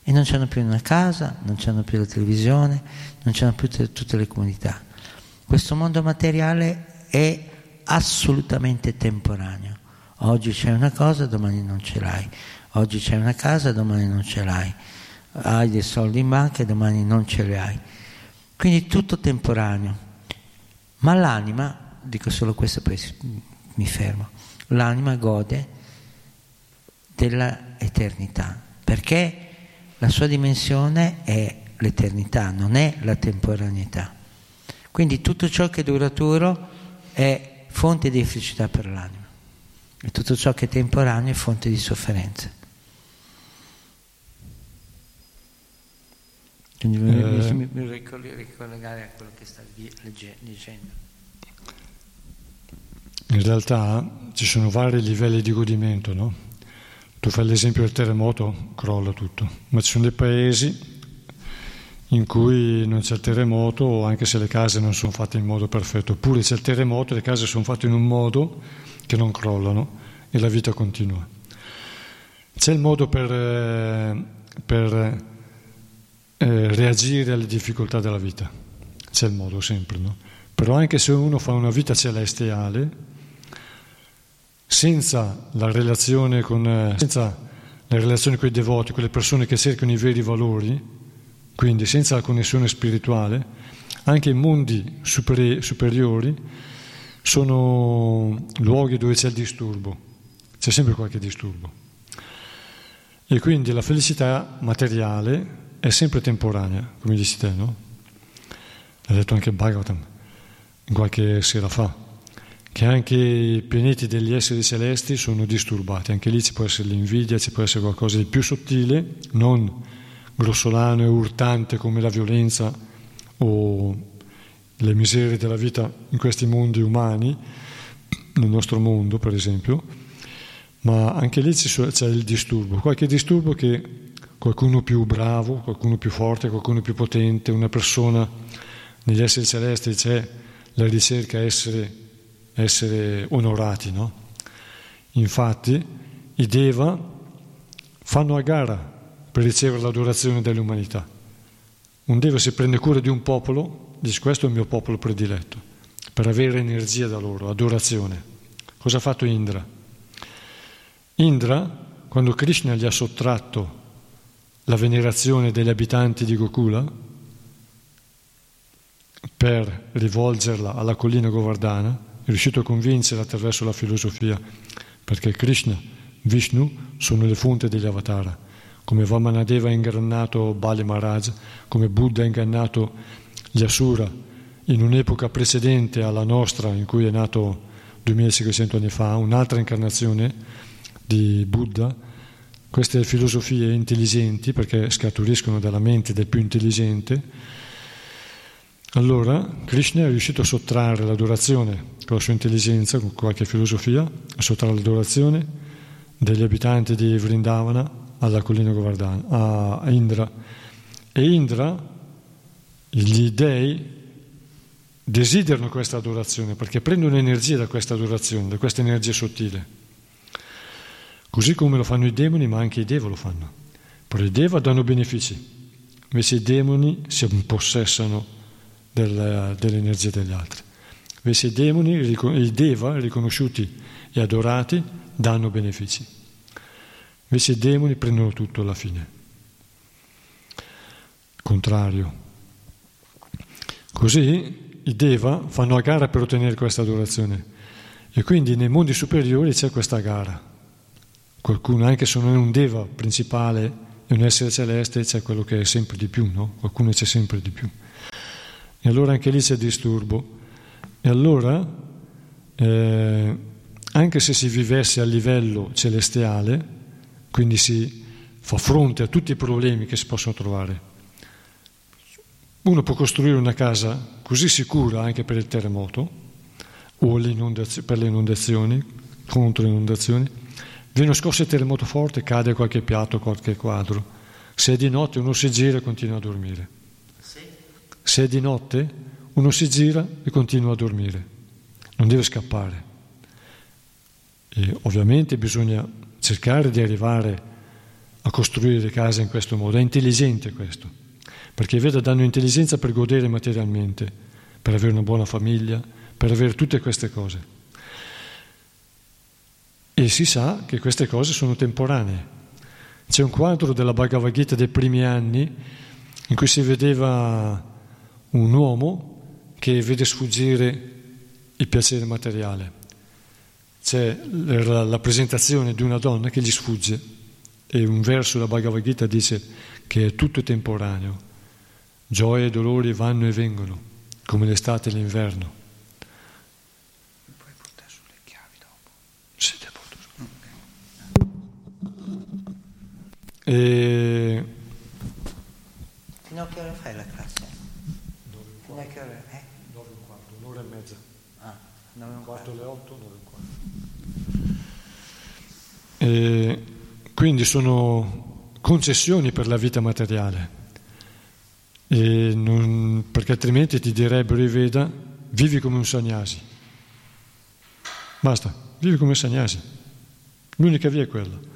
E non c'hanno più una casa, non c'hanno più la televisione, non c'hanno più tutte le comunità Questo mondo materiale è assolutamente temporaneo. Oggi c'è una cosa, domani non ce l'hai. Oggi c'è una casa, domani non ce l'hai. Hai dei soldi in banca e domani non ce li hai. Quindi tutto temporaneo. Ma l'anima, dico solo questo poi mi fermo, l'anima gode della eternità, perché la sua dimensione è l'eternità, non è la temporaneità. Quindi tutto ciò che è duraturo è fonte di felicità per l'anima e tutto ciò che è temporaneo è fonte di sofferenza. Quindi eh, mi, mi ricollegare a quello che stavi dicendo. In realtà ci sono vari livelli di godimento, no? Tu fai l'esempio del terremoto, crolla tutto, ma ci sono dei paesi in cui non c'è il terremoto, anche se le case non sono fatte in modo perfetto, oppure c'è il terremoto e le case sono fatte in un modo che non crollano e la vita continua. C'è il modo per, eh, per eh, reagire alle difficoltà della vita, c'è il modo sempre, no? Però anche se uno fa una vita celestiale, senza la relazione con, eh, senza la relazione con i devoti, con le persone che cercano i veri valori, quindi senza la connessione spirituale, anche i mondi superi- superiori sono luoghi dove c'è il disturbo, c'è sempre qualche disturbo. E quindi la felicità materiale è sempre temporanea, come dici te, no? L'ha detto anche Bhagavatam qualche sera fa, che anche i pianeti degli esseri celesti sono disturbati, anche lì ci può essere l'invidia, ci può essere qualcosa di più sottile, non grossolano e urtante come la violenza o le miserie della vita in questi mondi umani, nel nostro mondo per esempio, ma anche lì c'è il disturbo, qualche disturbo che qualcuno più bravo, qualcuno più forte, qualcuno più potente, una persona negli esseri celesti c'è la ricerca a essere, essere onorati, no? Infatti i Deva fanno a gara per ricevere l'adorazione dell'umanità. Un Dio si prende cura di un popolo, dice questo è il mio popolo prediletto, per avere energia da loro, adorazione. Cosa ha fatto Indra? Indra, quando Krishna gli ha sottratto la venerazione degli abitanti di Gokula, per rivolgerla alla collina Govardhana, è riuscito a convincere attraverso la filosofia, perché Krishna, Vishnu sono le fonti degli avatara come Vamanadeva ha ingannato Bali Maharaj, come Buddha ha ingannato gli Asura in un'epoca precedente alla nostra, in cui è nato 2500 anni fa, un'altra incarnazione di Buddha. Queste filosofie intelligenti, perché scaturiscono dalla mente del più intelligente, allora Krishna è riuscito a sottrarre l'adorazione con la sua intelligenza, con qualche filosofia, a sottrarre l'adorazione degli abitanti di Vrindavana alla collina Govardhana, a Indra. E Indra, gli dei, desiderano questa adorazione perché prendono energia da questa adorazione, da questa energia sottile. Così come lo fanno i demoni, ma anche i deva lo fanno. Però i deva danno benefici, invece i demoni si impossessano del, dell'energia degli altri. Invece i demoni, i deva, riconosciuti e adorati, danno benefici. Invece i demoni prendono tutto alla fine. Contrario. Così i Deva fanno a gara per ottenere questa adorazione. E quindi nei mondi superiori c'è questa gara. Qualcuno, anche se non è un Deva principale e un essere celeste, c'è quello che è sempre di più, no? Qualcuno c'è sempre di più. E allora anche lì c'è disturbo. E allora, eh, anche se si vivesse a livello celestiale, quindi si fa fronte a tutti i problemi che si possono trovare. Uno può costruire una casa così sicura anche per il terremoto o per le inondazioni, contro le inondazioni. Viene scosso il terremoto forte, cade qualche piatto, qualche quadro. Se è di notte uno si gira e continua a dormire. Se è di notte uno si gira e continua a dormire. Non deve scappare. E ovviamente bisogna cercare di arrivare a costruire le case in questo modo. È intelligente questo, perché Veda danno intelligenza per godere materialmente, per avere una buona famiglia, per avere tutte queste cose. E si sa che queste cose sono temporanee. C'è un quadro della Bhagavad Gita dei primi anni in cui si vedeva un uomo che vede sfuggire il piacere materiale. C'è la presentazione di una donna che gli sfugge e un verso della Bhagavad Gita dice che è tutto temporaneo, gioie e dolori vanno e vengono, come l'estate e l'inverno. E... Fino a che ora fai la classe? Fino a che ora? Eh? 9 e un quarto, un'ora e mezza. Ah, 9 e un quarto. alle 8, 9 e un quarto. E quindi sono concessioni per la vita materiale. Non, perché altrimenti ti direbbero i Veda, vivi come un sagnasi. Basta, vivi come un sagnasi. L'unica via è quella.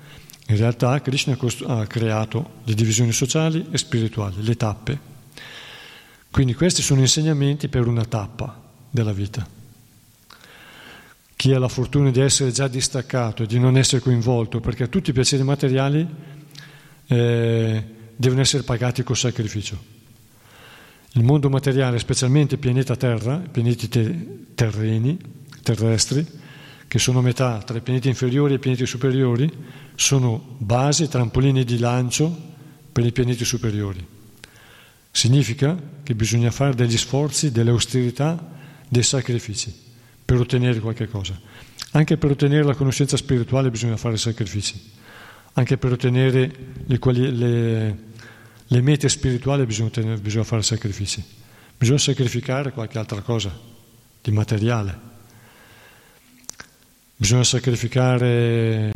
In realtà Krishna ha creato le divisioni sociali e spirituali, le tappe. Quindi questi sono insegnamenti per una tappa della vita. Chi ha la fortuna di essere già distaccato e di non essere coinvolto, perché tutti i piaceri materiali eh, devono essere pagati col sacrificio. Il mondo materiale, specialmente il pianeta Terra, i pianeti te- terreni, terrestri, che sono metà tra i pianeti inferiori e i pianeti superiori, sono basi, trampolini di lancio per i pianeti superiori. Significa che bisogna fare degli sforzi, delle austerità, dei sacrifici per ottenere qualche cosa. Anche per ottenere la conoscenza spirituale bisogna fare sacrifici. Anche per ottenere le, le, le mete spirituali bisogna, ottenere, bisogna fare sacrifici. Bisogna sacrificare qualche altra cosa di materiale. Bisogna sacrificare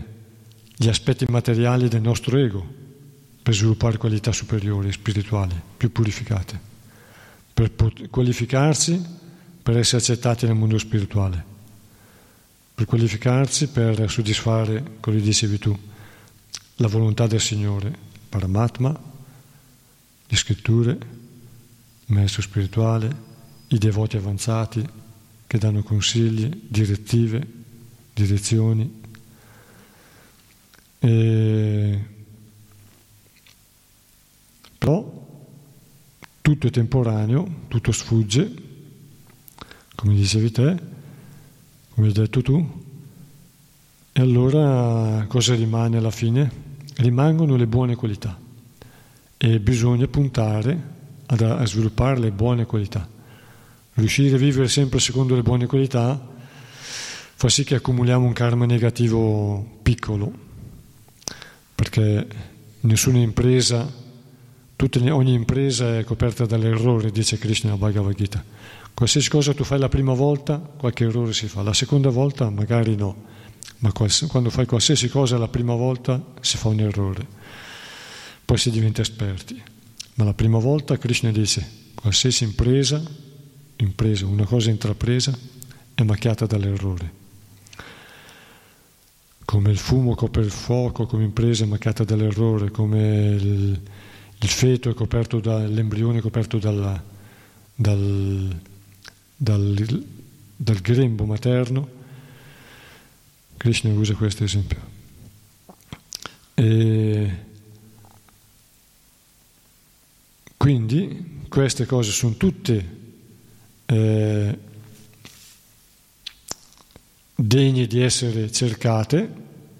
gli aspetti materiali del nostro ego per sviluppare qualità superiori, spirituali, più purificate, per qualificarsi per essere accettati nel mondo spirituale, per qualificarsi per soddisfare, come dicevi tu, la volontà del Signore, Paramatma, le scritture, il maestro spirituale, i devoti avanzati che danno consigli, direttive, direzioni, e... Però tutto è temporaneo, tutto sfugge, come dicevi te, come hai detto tu, e allora cosa rimane alla fine? Rimangono le buone qualità e bisogna puntare a sviluppare le buone qualità. Riuscire a vivere sempre secondo le buone qualità fa sì che accumuliamo un karma negativo piccolo, perché nessuna impresa, tutte, ogni impresa è coperta dall'errore, dice Krishna Bhagavad Gita. Qualsiasi cosa tu fai la prima volta, qualche errore si fa, la seconda volta magari no, ma quando fai qualsiasi cosa la prima volta si fa un errore, poi si diventa esperti. Ma la prima volta Krishna dice, qualsiasi impresa, impresa, una cosa intrapresa, è macchiata dall'errore come il fumo copre il fuoco, come impresa macchiata dall'errore, come il, il feto è coperto da, l'embrione è coperto dalla, dal, dal, dal grembo materno. Krishna usa questo esempio. E quindi queste cose sono tutte eh, degne di essere cercate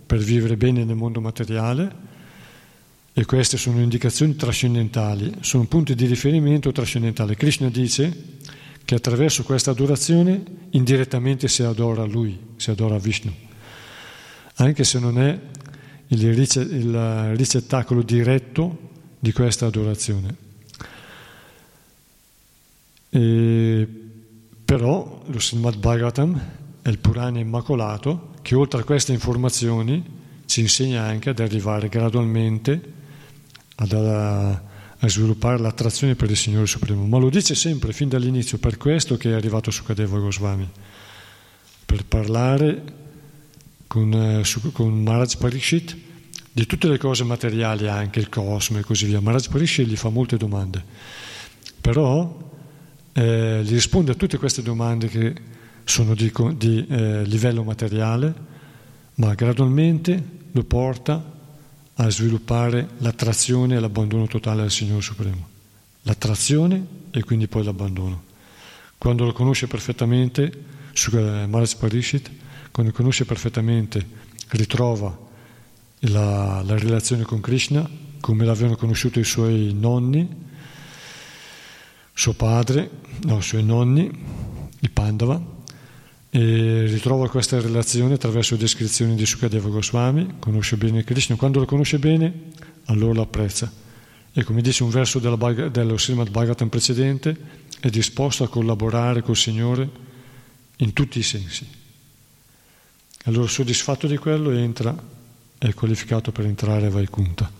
per vivere bene nel mondo materiale e queste sono indicazioni trascendentali, sono punti di riferimento trascendentali. Krishna dice che attraverso questa adorazione indirettamente si adora Lui, si adora Vishnu, anche se non è il, ricettacolo diretto di questa adorazione. E però lo Srimad Bhagavatam è il Purana Immacolato che oltre a queste informazioni ci insegna anche ad arrivare gradualmente ad, a, a, sviluppare l'attrazione per il Signore Supremo. Ma lo dice sempre, fin dall'inizio, per questo che è arrivato su Kadeva Goswami, per parlare con, eh, su, con Maharaj Parishit di tutte le cose materiali, anche il cosmo e così via. Maharaj Parishit gli fa molte domande, però eh, gli risponde a tutte queste domande che sono di, di eh, livello materiale, ma gradualmente lo porta a sviluppare l'attrazione e l'abbandono totale al Signore Supremo. L'attrazione e quindi poi l'abbandono. Quando lo conosce perfettamente, Maharaj Parishit, quando conosce perfettamente, ritrova la, la relazione con Krishna come l'avevano conosciuto i suoi nonni, suo padre, no, i suoi nonni, i Pandava, e ritrova questa relazione attraverso descrizioni di Sukadeva Goswami, conosce bene Krishna, quando lo conosce bene allora lo apprezza e come dice un verso della, dello Srimad Bhagavatam precedente è disposto a collaborare col Signore in tutti i sensi. Allora soddisfatto di quello entra, è qualificato per entrare a Vaikunta.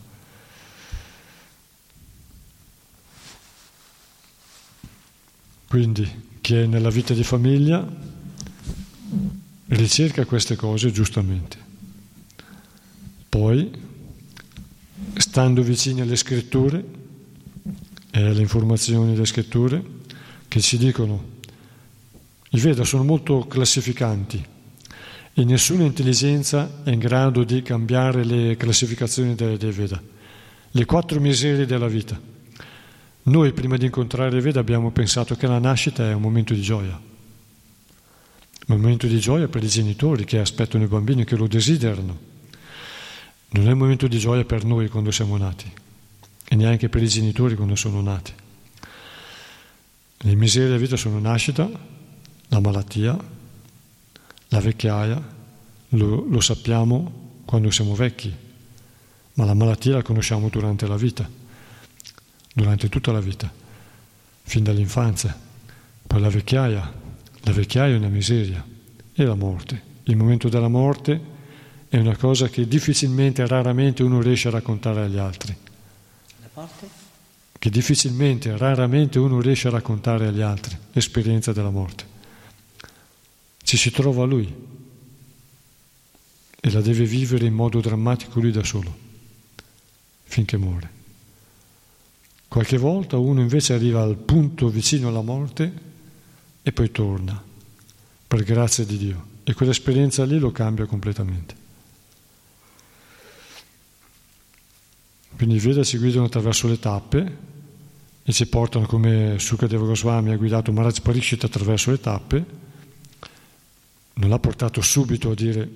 Quindi chi è nella vita di famiglia ricerca queste cose giustamente. Poi, stando vicini alle scritture e alle informazioni delle scritture, che ci dicono, i Veda sono molto classificanti e nessuna intelligenza è in grado di cambiare le classificazioni dei, dei Veda. Le quattro miserie della vita. Noi prima di incontrare i Veda abbiamo pensato che la nascita è un momento di gioia ma un momento di gioia per i genitori che aspettano i bambini, che lo desiderano. Non è un momento di gioia per noi quando siamo nati e neanche per i genitori quando sono nati. Le miserie della vita sono nascita, la malattia, la vecchiaia, lo, lo sappiamo quando siamo vecchi, ma la malattia la conosciamo durante la vita, durante tutta la vita, fin dall'infanzia. Poi la vecchiaia, la vecchiaia è una miseria e la morte. Il momento della morte è una cosa che difficilmente, raramente uno riesce a raccontare agli altri. La morte? Che difficilmente, raramente uno riesce a raccontare agli altri l'esperienza della morte. Ci si trova lui e la deve vivere in modo drammatico lui da solo, finché muore. Qualche volta uno invece arriva al punto vicino alla morte e poi torna, per grazia di Dio. E quell'esperienza lì lo cambia completamente. Quindi i Veda ci guidano attraverso le tappe e ci portano come Sukadeva Goswami ha guidato Maharaj Parishit attraverso le tappe, non l'ha portato subito a dire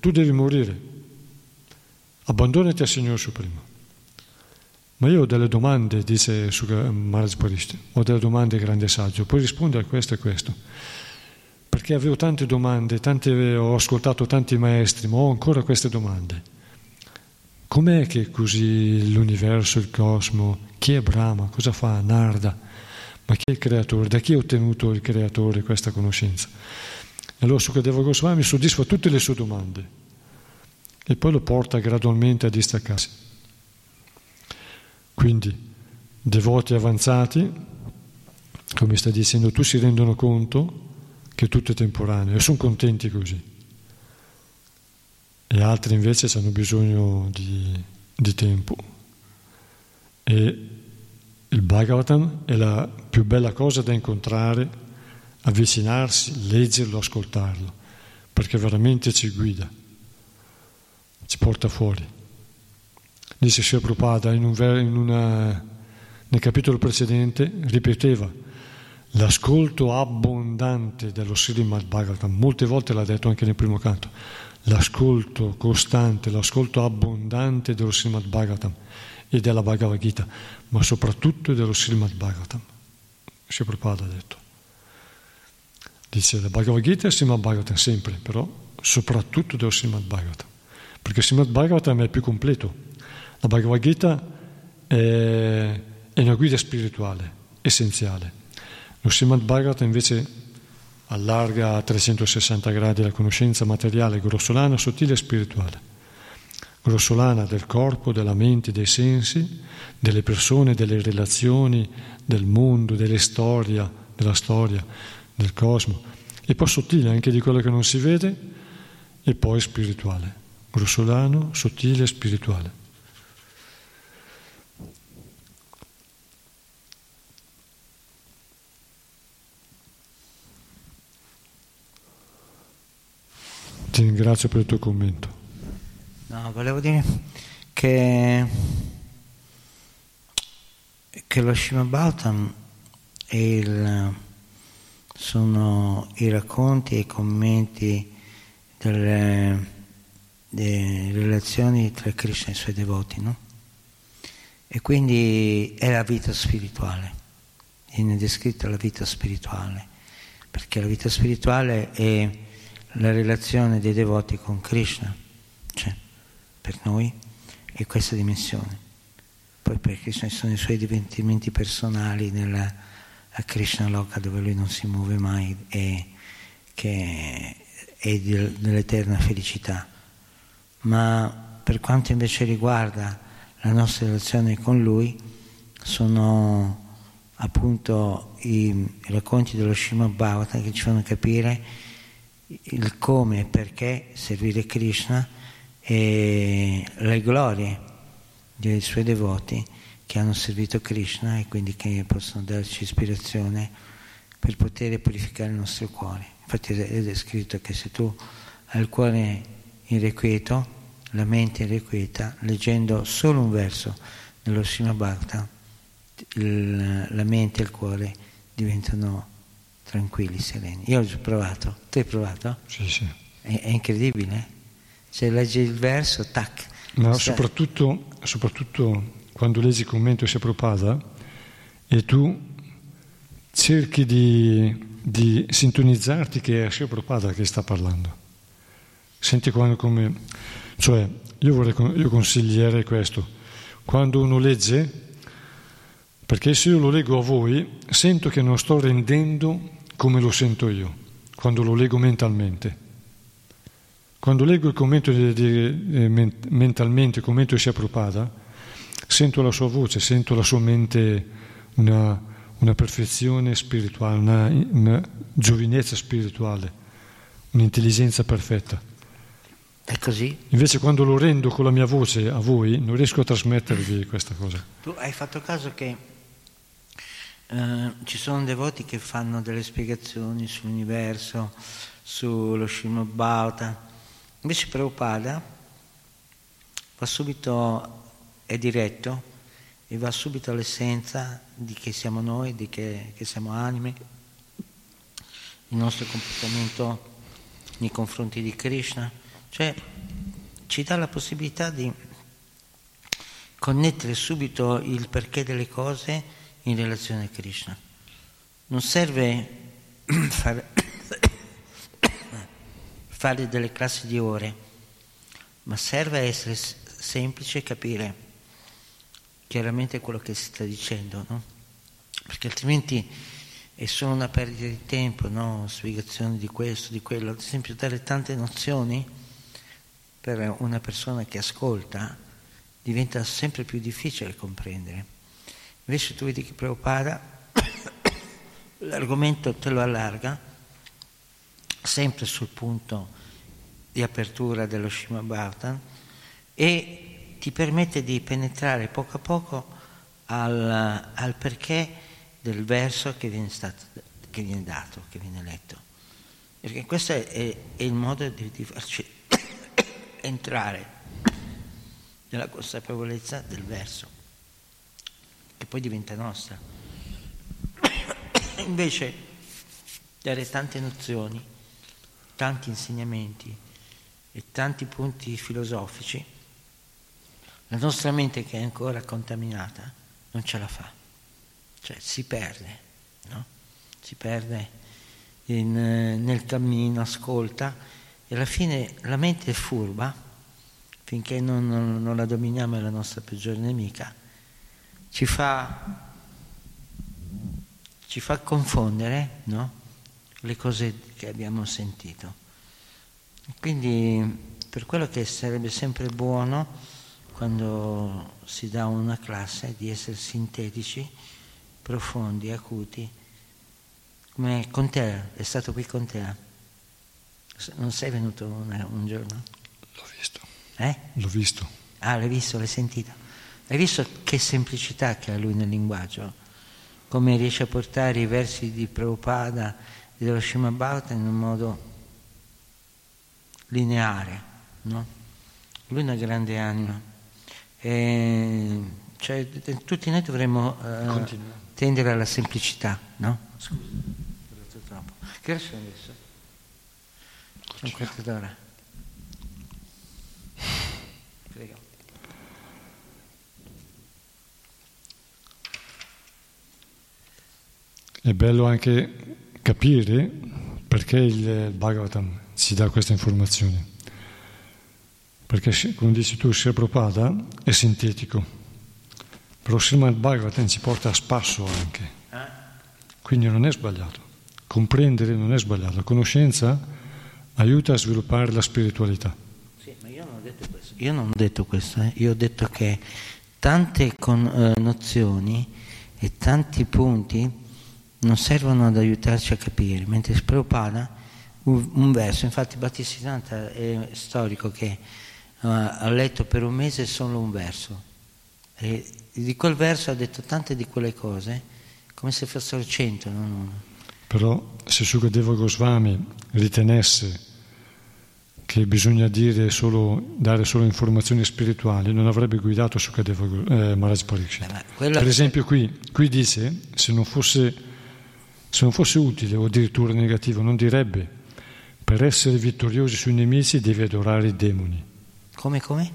tu devi morire, abbandonati al Signore Supremo. Ma io ho delle domande, dice Maharaj Parishti, ho delle domande grande saggio, puoi rispondere a questo e questo. Perché avevo tante domande, tante, ho ascoltato tanti maestri, ma ho ancora queste domande. Com'è che così l'universo, il cosmo, chi è Brahma, cosa fa Narda, ma chi è il creatore, da chi ha ottenuto il creatore questa conoscenza? Allora Sukadeva Goswami soddisfa tutte le sue domande e poi lo porta gradualmente a distaccarsi. Quindi, devoti avanzati, come sta dicendo tu, si rendono conto che tutto è temporaneo e sono contenti così. E altri invece hanno bisogno di, di tempo. E il Bhagavatam è la più bella cosa da incontrare, avvicinarsi, leggerlo, ascoltarlo, perché veramente ci guida, ci porta fuori. Dice Sri Prabhupada in un, in una, nel capitolo precedente, ripeteva l'ascolto abbondante dello Srimad Bhagavatam, molte volte l'ha detto anche nel primo canto, l'ascolto costante, l'ascolto abbondante dello Srimad Bhagavatam e della Bhagavad Gita, ma soprattutto dello Srimad Bhagavatam. Sri Prabhupada ha detto. Dice la Bhagavad Gita e Srimad Bhagavatam sempre, però soprattutto dello Srimad Bhagavatam, perché il Srimad Bhagavatam è più completo la Bhagavad Gita è, è una guida spirituale essenziale. Lo Srimad Bhagavata invece allarga a 360 gradi la conoscenza materiale grossolana, sottile e spirituale. Grossolana del corpo, della mente, dei sensi, delle persone, delle relazioni, del mondo, delle storie, della storia, del cosmo. E poi sottile anche di quello che non si vede e poi spirituale. Grossolano, sottile e spirituale. Ti ringrazio per il tuo commento. No, volevo dire che, che lo Shimabautam il, sono i racconti e i commenti delle, delle relazioni tra Krishna e i suoi devoti, no? E quindi è la vita spirituale, viene descritta la vita spirituale, perché la vita spirituale è la relazione dei devoti con Krishna, cioè per noi è questa dimensione. Poi per Krishna sono i suoi divertimenti personali nella Krishna Loka dove lui non si muove mai e che è dell'eterna felicità. Ma per quanto invece riguarda la nostra relazione con lui, sono appunto i racconti dello Srimad Bhavata che ci fanno capire il come e perché servire Krishna e le glorie dei suoi devoti che hanno servito Krishna e quindi che possono darci ispirazione per poter purificare il nostro cuore. Infatti è descritto che se tu hai il cuore irrequieto, la mente irrequieta, leggendo solo un verso dello Srimad Bhakta, la mente e il cuore diventano tranquilli, sereni. Io ho provato, tu hai provato? Sì, sì. È, è incredibile. Se leggi il verso, tac. Ma soprattutto, soprattutto quando leggi il commento Prabhupada e tu cerchi di, di sintonizzarti che è Sia Prabhupada che sta parlando. Senti quando come... Cioè, io, vorrei, io consiglierei questo. Quando uno legge, perché se io lo leggo a voi, sento che non sto rendendo come lo sento io, quando lo leggo mentalmente. Quando leggo il commento di, di, eh, mentalmente, il commento di Sia Prabhupada, sento la sua voce, sento la sua mente, una, una perfezione spirituale, una, una giovinezza spirituale, un'intelligenza perfetta. È così? Invece quando lo rendo con la mia voce a voi non riesco a trasmettervi questa cosa. Tu hai fatto caso che eh, ci sono devoti che fanno delle spiegazioni sull'universo, sullo Srimad Bhagavata, invece Prabhupada va subito è diretto e va subito all'essenza di che siamo noi, di che, che siamo anime, il nostro comportamento nei confronti di Krishna, cioè ci dà la possibilità di connettere subito il perché delle cose in relazione a Krishna. Non serve fare, fare delle classi di ore, ma serve essere semplice e capire chiaramente quello che si sta dicendo, no? perché altrimenti è solo una perdita di tempo, no? spiegazioni di questo, di quello, ad esempio dare tante nozioni per una persona che ascolta diventa sempre più difficile comprendere. Invece tu vedi che Prabhupada l'argomento te lo allarga sempre sul punto di apertura dello Shimabhatan e ti permette di penetrare poco a poco al, al perché del verso che viene, stato, che viene, dato, che viene letto. Perché questo è, è il modo di, di farci entrare nella consapevolezza del verso, poi diventa nostra. Invece dare tante nozioni, tanti insegnamenti e tanti punti filosofici la nostra mente che è ancora contaminata non ce la fa, cioè si perde, no? si perde in, nel cammino, ascolta e alla fine la mente è furba, finché non, non, non la dominiamo è la nostra peggiore nemica, ci fa, ci fa confondere no? le cose che abbiamo sentito. Quindi per quello che sarebbe sempre buono, quando si dà una classe di essere sintetici, profondi, acuti, come con te, è stato qui con te. Non sei venuto un, un giorno? L'ho visto. Eh? L'ho visto. Ah, l'hai visto, l'hai sentito. Hai visto che semplicità che ha lui nel linguaggio? Come riesce a portare i versi di Prabhupada e dello Srimad in un modo lineare, no? Lui è una grande anima. E, cioè, tutti noi dovremmo eh, tendere alla semplicità, no? Scusa, ho detto troppo. Che ora sono adesso? Un quarto d'ora. È bello anche capire perché il Bhagavatam ci dà queste informazioni. Perché, come dici tu, Sri Prabhupada è sintetico, però Srimad Bhagavatam ci porta a spasso anche, quindi non è sbagliato. Comprendere non è sbagliato, la conoscenza aiuta a sviluppare la spiritualità. Sì, ma io non ho detto questo, io, non ho detto questo, eh. io ho detto che tante con, eh, nozioni e tanti punti non servono ad aiutarci a capire, mentre Prabhupada un, un verso, infatti Battistanta è storico che uh, ha letto per un mese solo un verso e di quel verso ha detto tante di quelle cose come se fossero cento, non uno. Però se Sukadeva Goswami ritenesse che bisogna solo, dare solo informazioni spirituali, non avrebbe guidato Sukadeva eh, Maharaj Pariksit. Per esempio qui, qui dice, se non fosse se non fosse utile o addirittura negativo, non direbbe per essere vittoriosi sui nemici devi adorare i demoni. Come, come?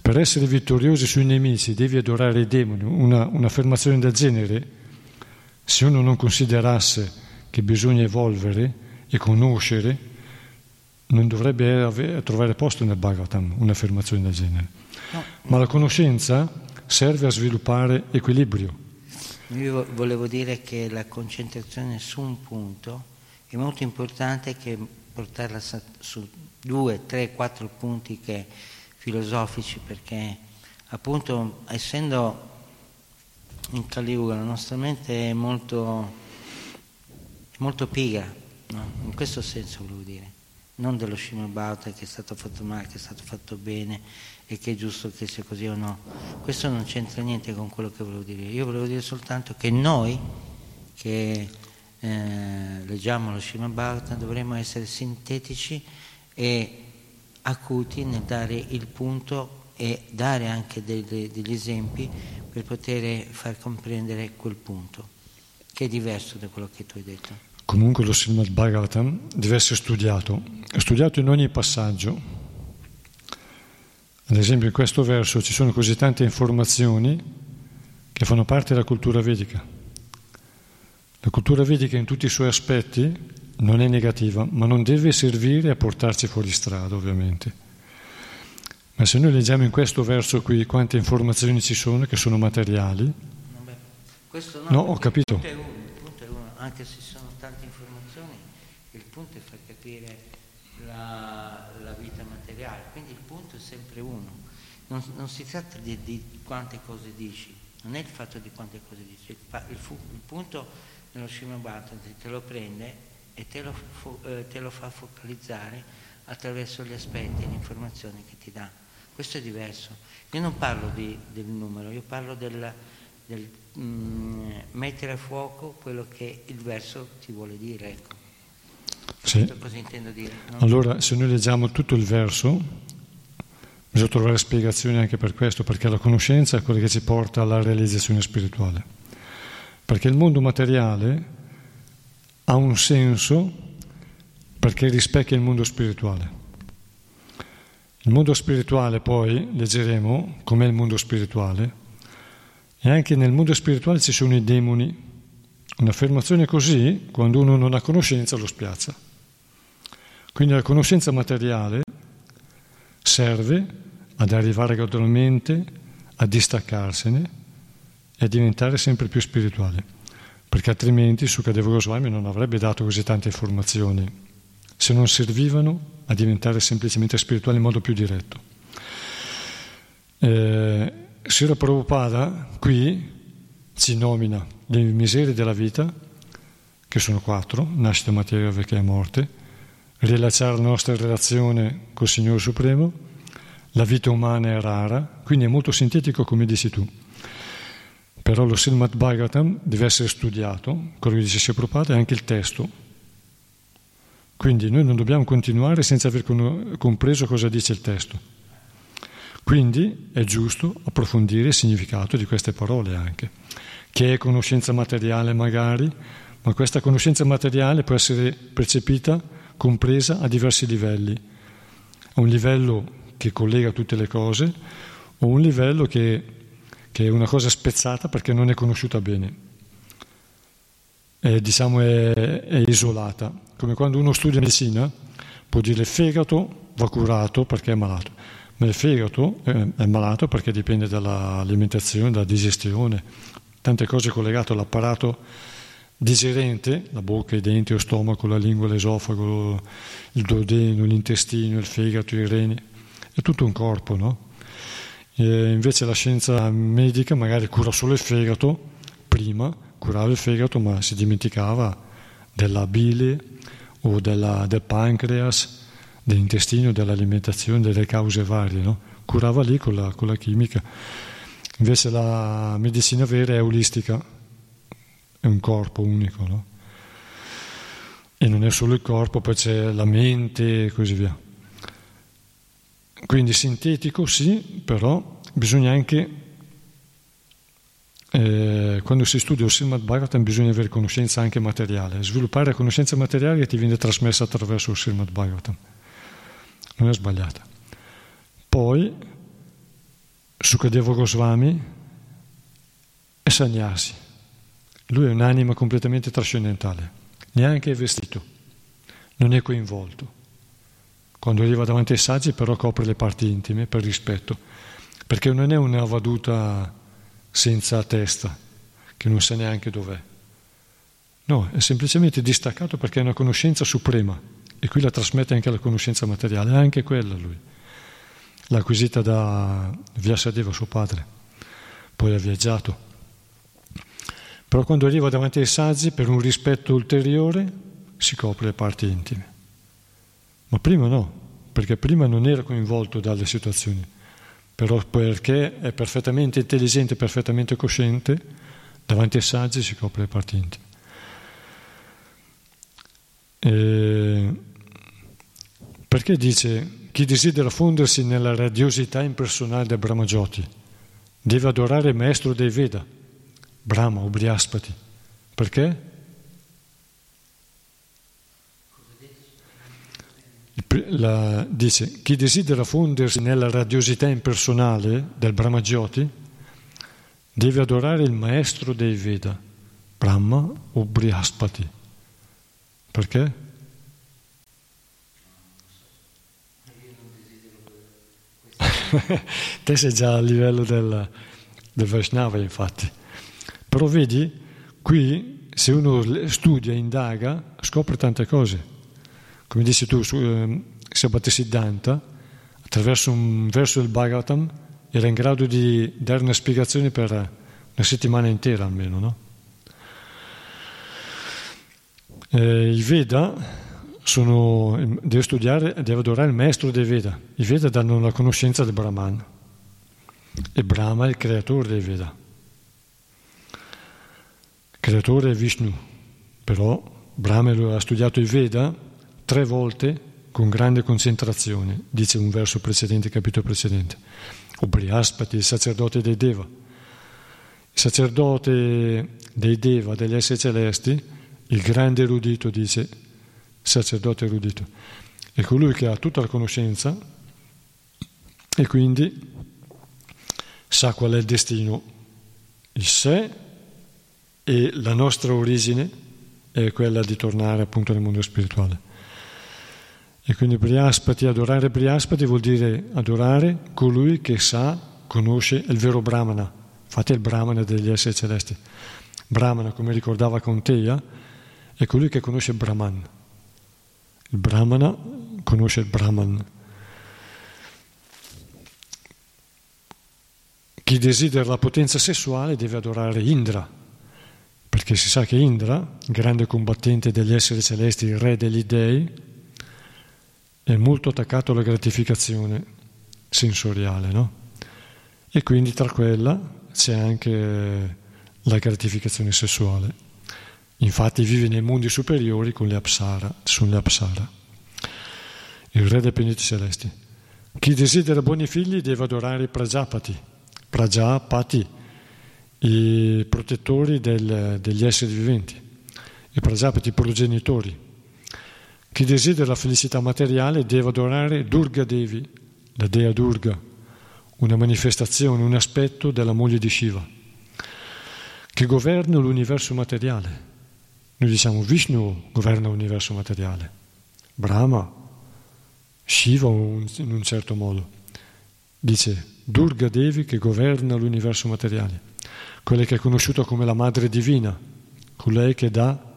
Per essere vittoriosi sui nemici devi adorare i demoni. Una, un'affermazione del genere, se uno non considerasse che bisogna evolvere e conoscere, non dovrebbe ave- trovare posto nel Bhagavatam un'affermazione del genere. No. Ma la conoscenza serve a sviluppare equilibrio io volevo dire che la concentrazione su un punto è molto importante che portarla su due, tre, quattro punti che, filosofici perché appunto essendo in Caliuga la nostra mente è molto, molto pigra, no? in questo senso volevo dire, non dello Shimabhata che è stato fatto male, che è stato fatto bene, e che è giusto che sia così o no. Questo non c'entra niente con quello che volevo dire. Io volevo dire soltanto che noi che eh, leggiamo lo Srimad Bhagavatam dovremmo essere sintetici e acuti nel dare il punto e dare anche dei, degli esempi per poter far comprendere quel punto, che è diverso da quello che tu hai detto. Comunque lo Srimad Bhagavatam deve essere studiato, studiato in ogni passaggio, ad esempio in questo verso ci sono così tante informazioni che fanno parte della cultura vedica. La cultura vedica in tutti i suoi aspetti non è negativa, ma non deve servire a portarci fuori strada, ovviamente. Ma se noi leggiamo in questo verso qui quante informazioni ci sono che sono materiali, questo no, no ho capito. Il punto, uno, il punto è uno, anche se sono tante informazioni, il punto è far capire la, la vita materiale, quindi il punto è sempre uno. Non, non si tratta di, di, quante cose dici, non è il fatto di quante cose dici, il, il, il punto nello Shimabata te lo prende e te lo, fo, eh, te lo, fa focalizzare attraverso gli aspetti e le informazioni che ti dà. Questo è diverso. Io non parlo di, del numero, io parlo del, del mm, mettere a fuoco quello che il verso ti vuole dire. Ecco. Sì. Cosa intendo dire? No? Allora, se noi leggiamo tutto il verso, bisogna trovare spiegazioni anche per questo, perché la conoscenza è quella che ci porta alla realizzazione spirituale. Perché il mondo materiale ha un senso perché rispecchia il mondo spirituale. Il mondo spirituale poi, leggeremo com'è il mondo spirituale, e anche nel mondo spirituale ci sono i demoni. Un'affermazione così, quando uno non ha conoscenza, lo spiazza. Quindi la conoscenza materiale serve ad arrivare gradualmente a distaccarsene e a diventare sempre più spirituale, perché altrimenti Sukadeva Goswami non avrebbe dato così tante informazioni se non servivano a diventare semplicemente spirituali in modo più diretto. Eh, Sira Prabhupada qui ci nomina le miserie della vita, che sono quattro, nascita, materia, vecchia e morte, rilasciare la nostra relazione col Signore Supremo, la vita umana è rara, quindi è molto sintetico come dici tu. Però lo Srimad Bhagavatam deve essere studiato, quello che dice Prabhupada, è anche il testo. Quindi noi non dobbiamo continuare senza aver compreso cosa dice il testo. Quindi è giusto approfondire il significato di queste parole anche, che è conoscenza materiale magari, ma questa conoscenza materiale può essere percepita, compresa a diversi livelli. A un livello che collega tutte le cose o un livello che, che è una cosa spezzata perché non è conosciuta bene. È, diciamo è, è isolata, come quando uno studia medicina può dire fegato va curato perché è malato, ma il fegato è malato perché dipende dall'alimentazione, dalla digestione, tante cose collegate all'apparato digerente, la bocca, i denti, lo stomaco, la lingua, l'esofago, il duodeno, l'intestino, il fegato, i reni, è tutto un corpo, no? E invece la scienza medica magari cura solo il fegato, prima curava il fegato ma si dimenticava della bile o della, del pancreas, dell'intestino, dell'alimentazione, delle cause varie, no? Curava lì con la, con la chimica. Invece la medicina vera è olistica, è un corpo unico, no? E non è solo il corpo, poi c'è la mente e così via. Quindi sintetico sì, però bisogna anche, eh, quando si studia il Srimad Bhagavatam bisogna avere conoscenza anche materiale, sviluppare la conoscenza materiale che ti viene trasmessa attraverso il Srimad Bhagavatam. Non è sbagliata. Poi Sukadeva Goswami è Sannyasi. Lui è un'anima completamente trascendentale, neanche è vestito, non è coinvolto. Quando arriva davanti ai saggi però copre le parti intime per rispetto, perché non è una vaduta senza testa, che non sa neanche dov'è. No, è semplicemente distaccato perché è una conoscenza suprema e qui la trasmette anche la conoscenza materiale, anche quella lui. L'ha acquisita da Vyasadeva, suo padre, poi ha viaggiato. Però quando arriva davanti ai saggi, per un rispetto ulteriore, si copre le parti intime. Ma prima no, perché prima non era coinvolto dalle situazioni, però perché è perfettamente intelligente, perfettamente cosciente, davanti ai saggi si copre le parti intime. E perché dice chi desidera fondersi nella radiosità impersonale del Brahma Jyoti deve adorare il maestro dei Veda, Brahma o. Perché? La, dice chi desidera fondersi nella radiosità impersonale del Brahma Jyoti deve adorare il maestro dei Veda, Brahma o Brihaspati. Perché? Te sei già a livello del, del Vaishnava, infatti. Però vedi, qui se uno studia, indaga, scopre tante cose come dici tu, su, eh, Sabate Siddhanta, attraverso un verso del Bhagavatam, era in grado di dare una spiegazione per una settimana intera almeno. No? Eh, I Veda sono, deve studiare, deve adorare il maestro dei Veda. I Veda danno la conoscenza del Brahman e Brahma è il creatore dei Veda. Creatore è Vishnu, però Brahma ha studiato i Veda tre volte con grande concentrazione, dice un verso precedente, capitolo precedente. O Brihaspati, il sacerdote dei Deva. Il sacerdote dei Deva, degli esseri celesti, il grande erudito, dice sacerdote erudito, è colui che ha tutta la conoscenza e quindi sa qual è il destino, il sé e la nostra origine è quella di tornare appunto nel mondo spirituale. E quindi Brihaspati, adorare Brihaspati vuol dire adorare colui che sa, conosce il vero Brahmana. Infatti è il Brahmana degli esseri celesti. Brahmana, come ricordava Conteia, è colui che conosce Brahman. Il Brahmana conosce il Brahman. Chi desidera la potenza sessuale deve adorare Indra, perché si sa che Indra, grande combattente degli esseri celesti, il re degli dei, è molto attaccato alla gratificazione sensoriale, no? E quindi tra quella c'è anche la gratificazione sessuale. Infatti vive nei mondi superiori con le Apsara, sono le Apsara, il re dei pianeti celesti. Chi desidera buoni figli deve adorare i Prajapati, Prajapati, i protettori del, degli esseri viventi, i Prajapati, i progenitori. Chi desidera la felicità materiale deve adorare Durga Devi, la dea Durga, una manifestazione, un aspetto della moglie di Shiva, che governa l'universo materiale. Noi diciamo Vishnu governa l'universo materiale, Brahma, Shiva in un certo modo. Dice Durga Devi che governa l'universo materiale, quella che è conosciuta come la Madre Divina, colei che dà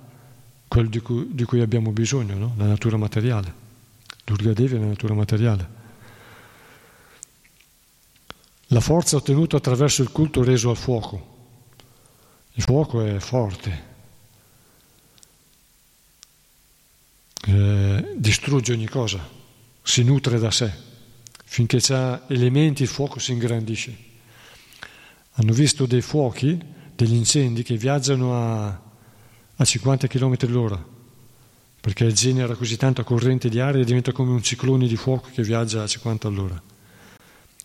quello di cui, di cui abbiamo bisogno, no? la natura materiale. Durga Devi è la natura materiale. La forza ottenuta attraverso il culto reso al fuoco. Il fuoco è forte, eh, distrugge ogni cosa, si nutre da sé. Finché ha elementi il fuoco si ingrandisce. Hanno visto dei fuochi, degli incendi che viaggiano a, a 50 km all'ora, perché genera così tanta corrente di aria e diventa come un ciclone di fuoco che viaggia a 50 all'ora.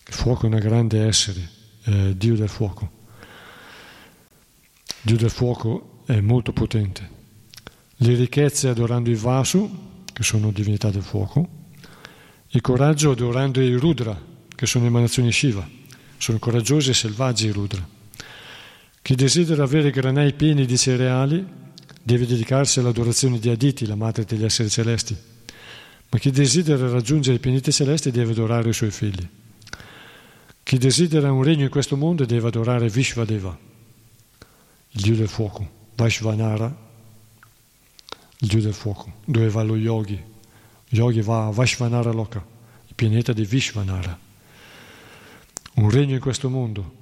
Il fuoco è un grande essere, eh, Dio del fuoco. Dio del fuoco è molto potente. Le ricchezze adorando i Vasu, che sono divinità del fuoco, il coraggio adorando i Rudra, che sono emanazioni Shiva. Sono coraggiosi e selvaggi i Rudra. Chi desidera avere granai pieni di cereali deve dedicarsi all'adorazione di Aditi, la madre degli esseri celesti. Ma chi desidera raggiungere i pianeti celesti deve adorare i suoi figli. Chi desidera un regno in questo mondo deve adorare Vishvadeva, il dio del fuoco, Vaishvanara, il dio del fuoco, dove va lo yogi. Yogi va a Vaishvanara Loka, il pianeta di Vishvanara. Un regno in questo mondo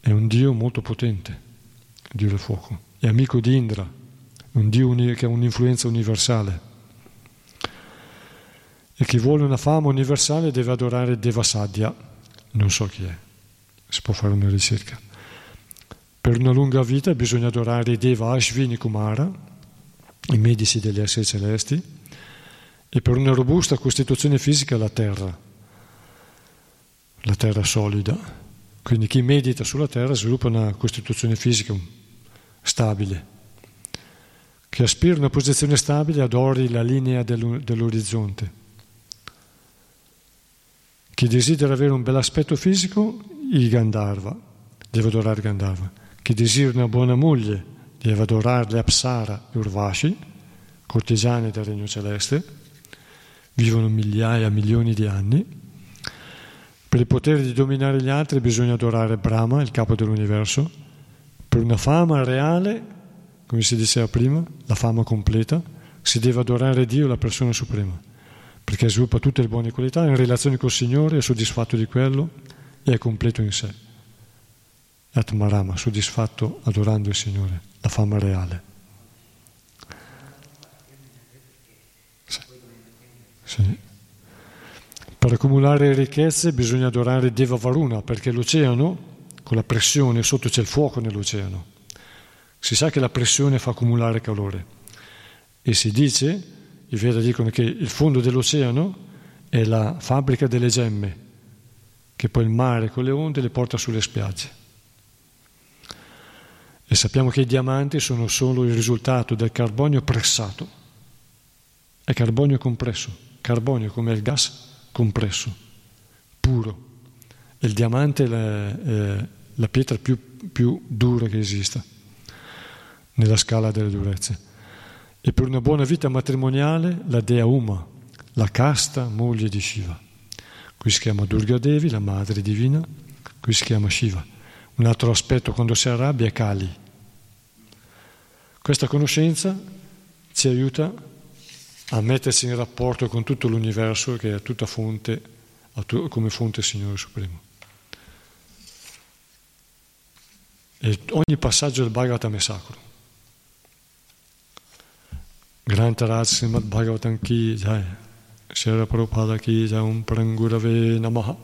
è un dio molto potente, il dio del fuoco, è amico di Indra, un dio che ha un'influenza universale. E chi vuole una fama universale deve adorare Devasadya, non so chi è, si può fare una ricerca. Per una lunga vita bisogna adorare Deva Ashvini Kumara, i medici degli esseri celesti, e per una robusta costituzione fisica la terra, la terra solida. Quindi chi medita sulla terra sviluppa una costituzione fisica stabile. Chi aspira a una posizione stabile adori la linea dell'orizzonte. Chi desidera avere un bel aspetto fisico, il Gandharva, deve adorare Gandharva. Chi desidera una buona moglie, deve adorare le Apsara e Urvashi, cortigiane del Regno Celeste, vivono migliaia, milioni di anni. Per il potere di dominare gli altri bisogna adorare Brahma, il capo dell'universo. Per una fama reale, come si diceva prima, la fama completa, si deve adorare Dio, la persona suprema perché sviluppa tutte le buone qualità, in relazione col Signore, è soddisfatto di quello e è completo in sé. Atmarama, soddisfatto adorando il Signore, la fama reale. Sì. Sì. Per accumulare ricchezze bisogna adorare Deva Varuna, perché l'oceano, con la pressione, sotto c'è il fuoco nell'oceano. Si sa che la pressione fa accumulare calore e si dice i Veda dicono che il fondo dell'oceano è la fabbrica delle gemme, che poi il mare con le onde le porta sulle spiagge. E sappiamo che i diamanti sono solo il risultato del carbonio pressato. È carbonio compresso, carbonio come il gas compresso, puro. Il diamante è la, è la pietra più, più dura che esista nella scala delle durezze. E per una buona vita matrimoniale la dea Uma, la casta moglie di Shiva. Qui si chiama Durga Devi, la madre divina, qui si chiama Shiva. Un altro aspetto quando si arrabbia è Kali. Questa conoscenza ci aiuta a mettersi in rapporto con tutto l'universo che è tutta fonte, come fonte Signore Supremo. E ogni passaggio del Bhagavatam è sacro. ग्रंथराज श्रीमद्भागवत की जय। शेर प्रभुपाद की जय। ओम परंगुरवे नमः।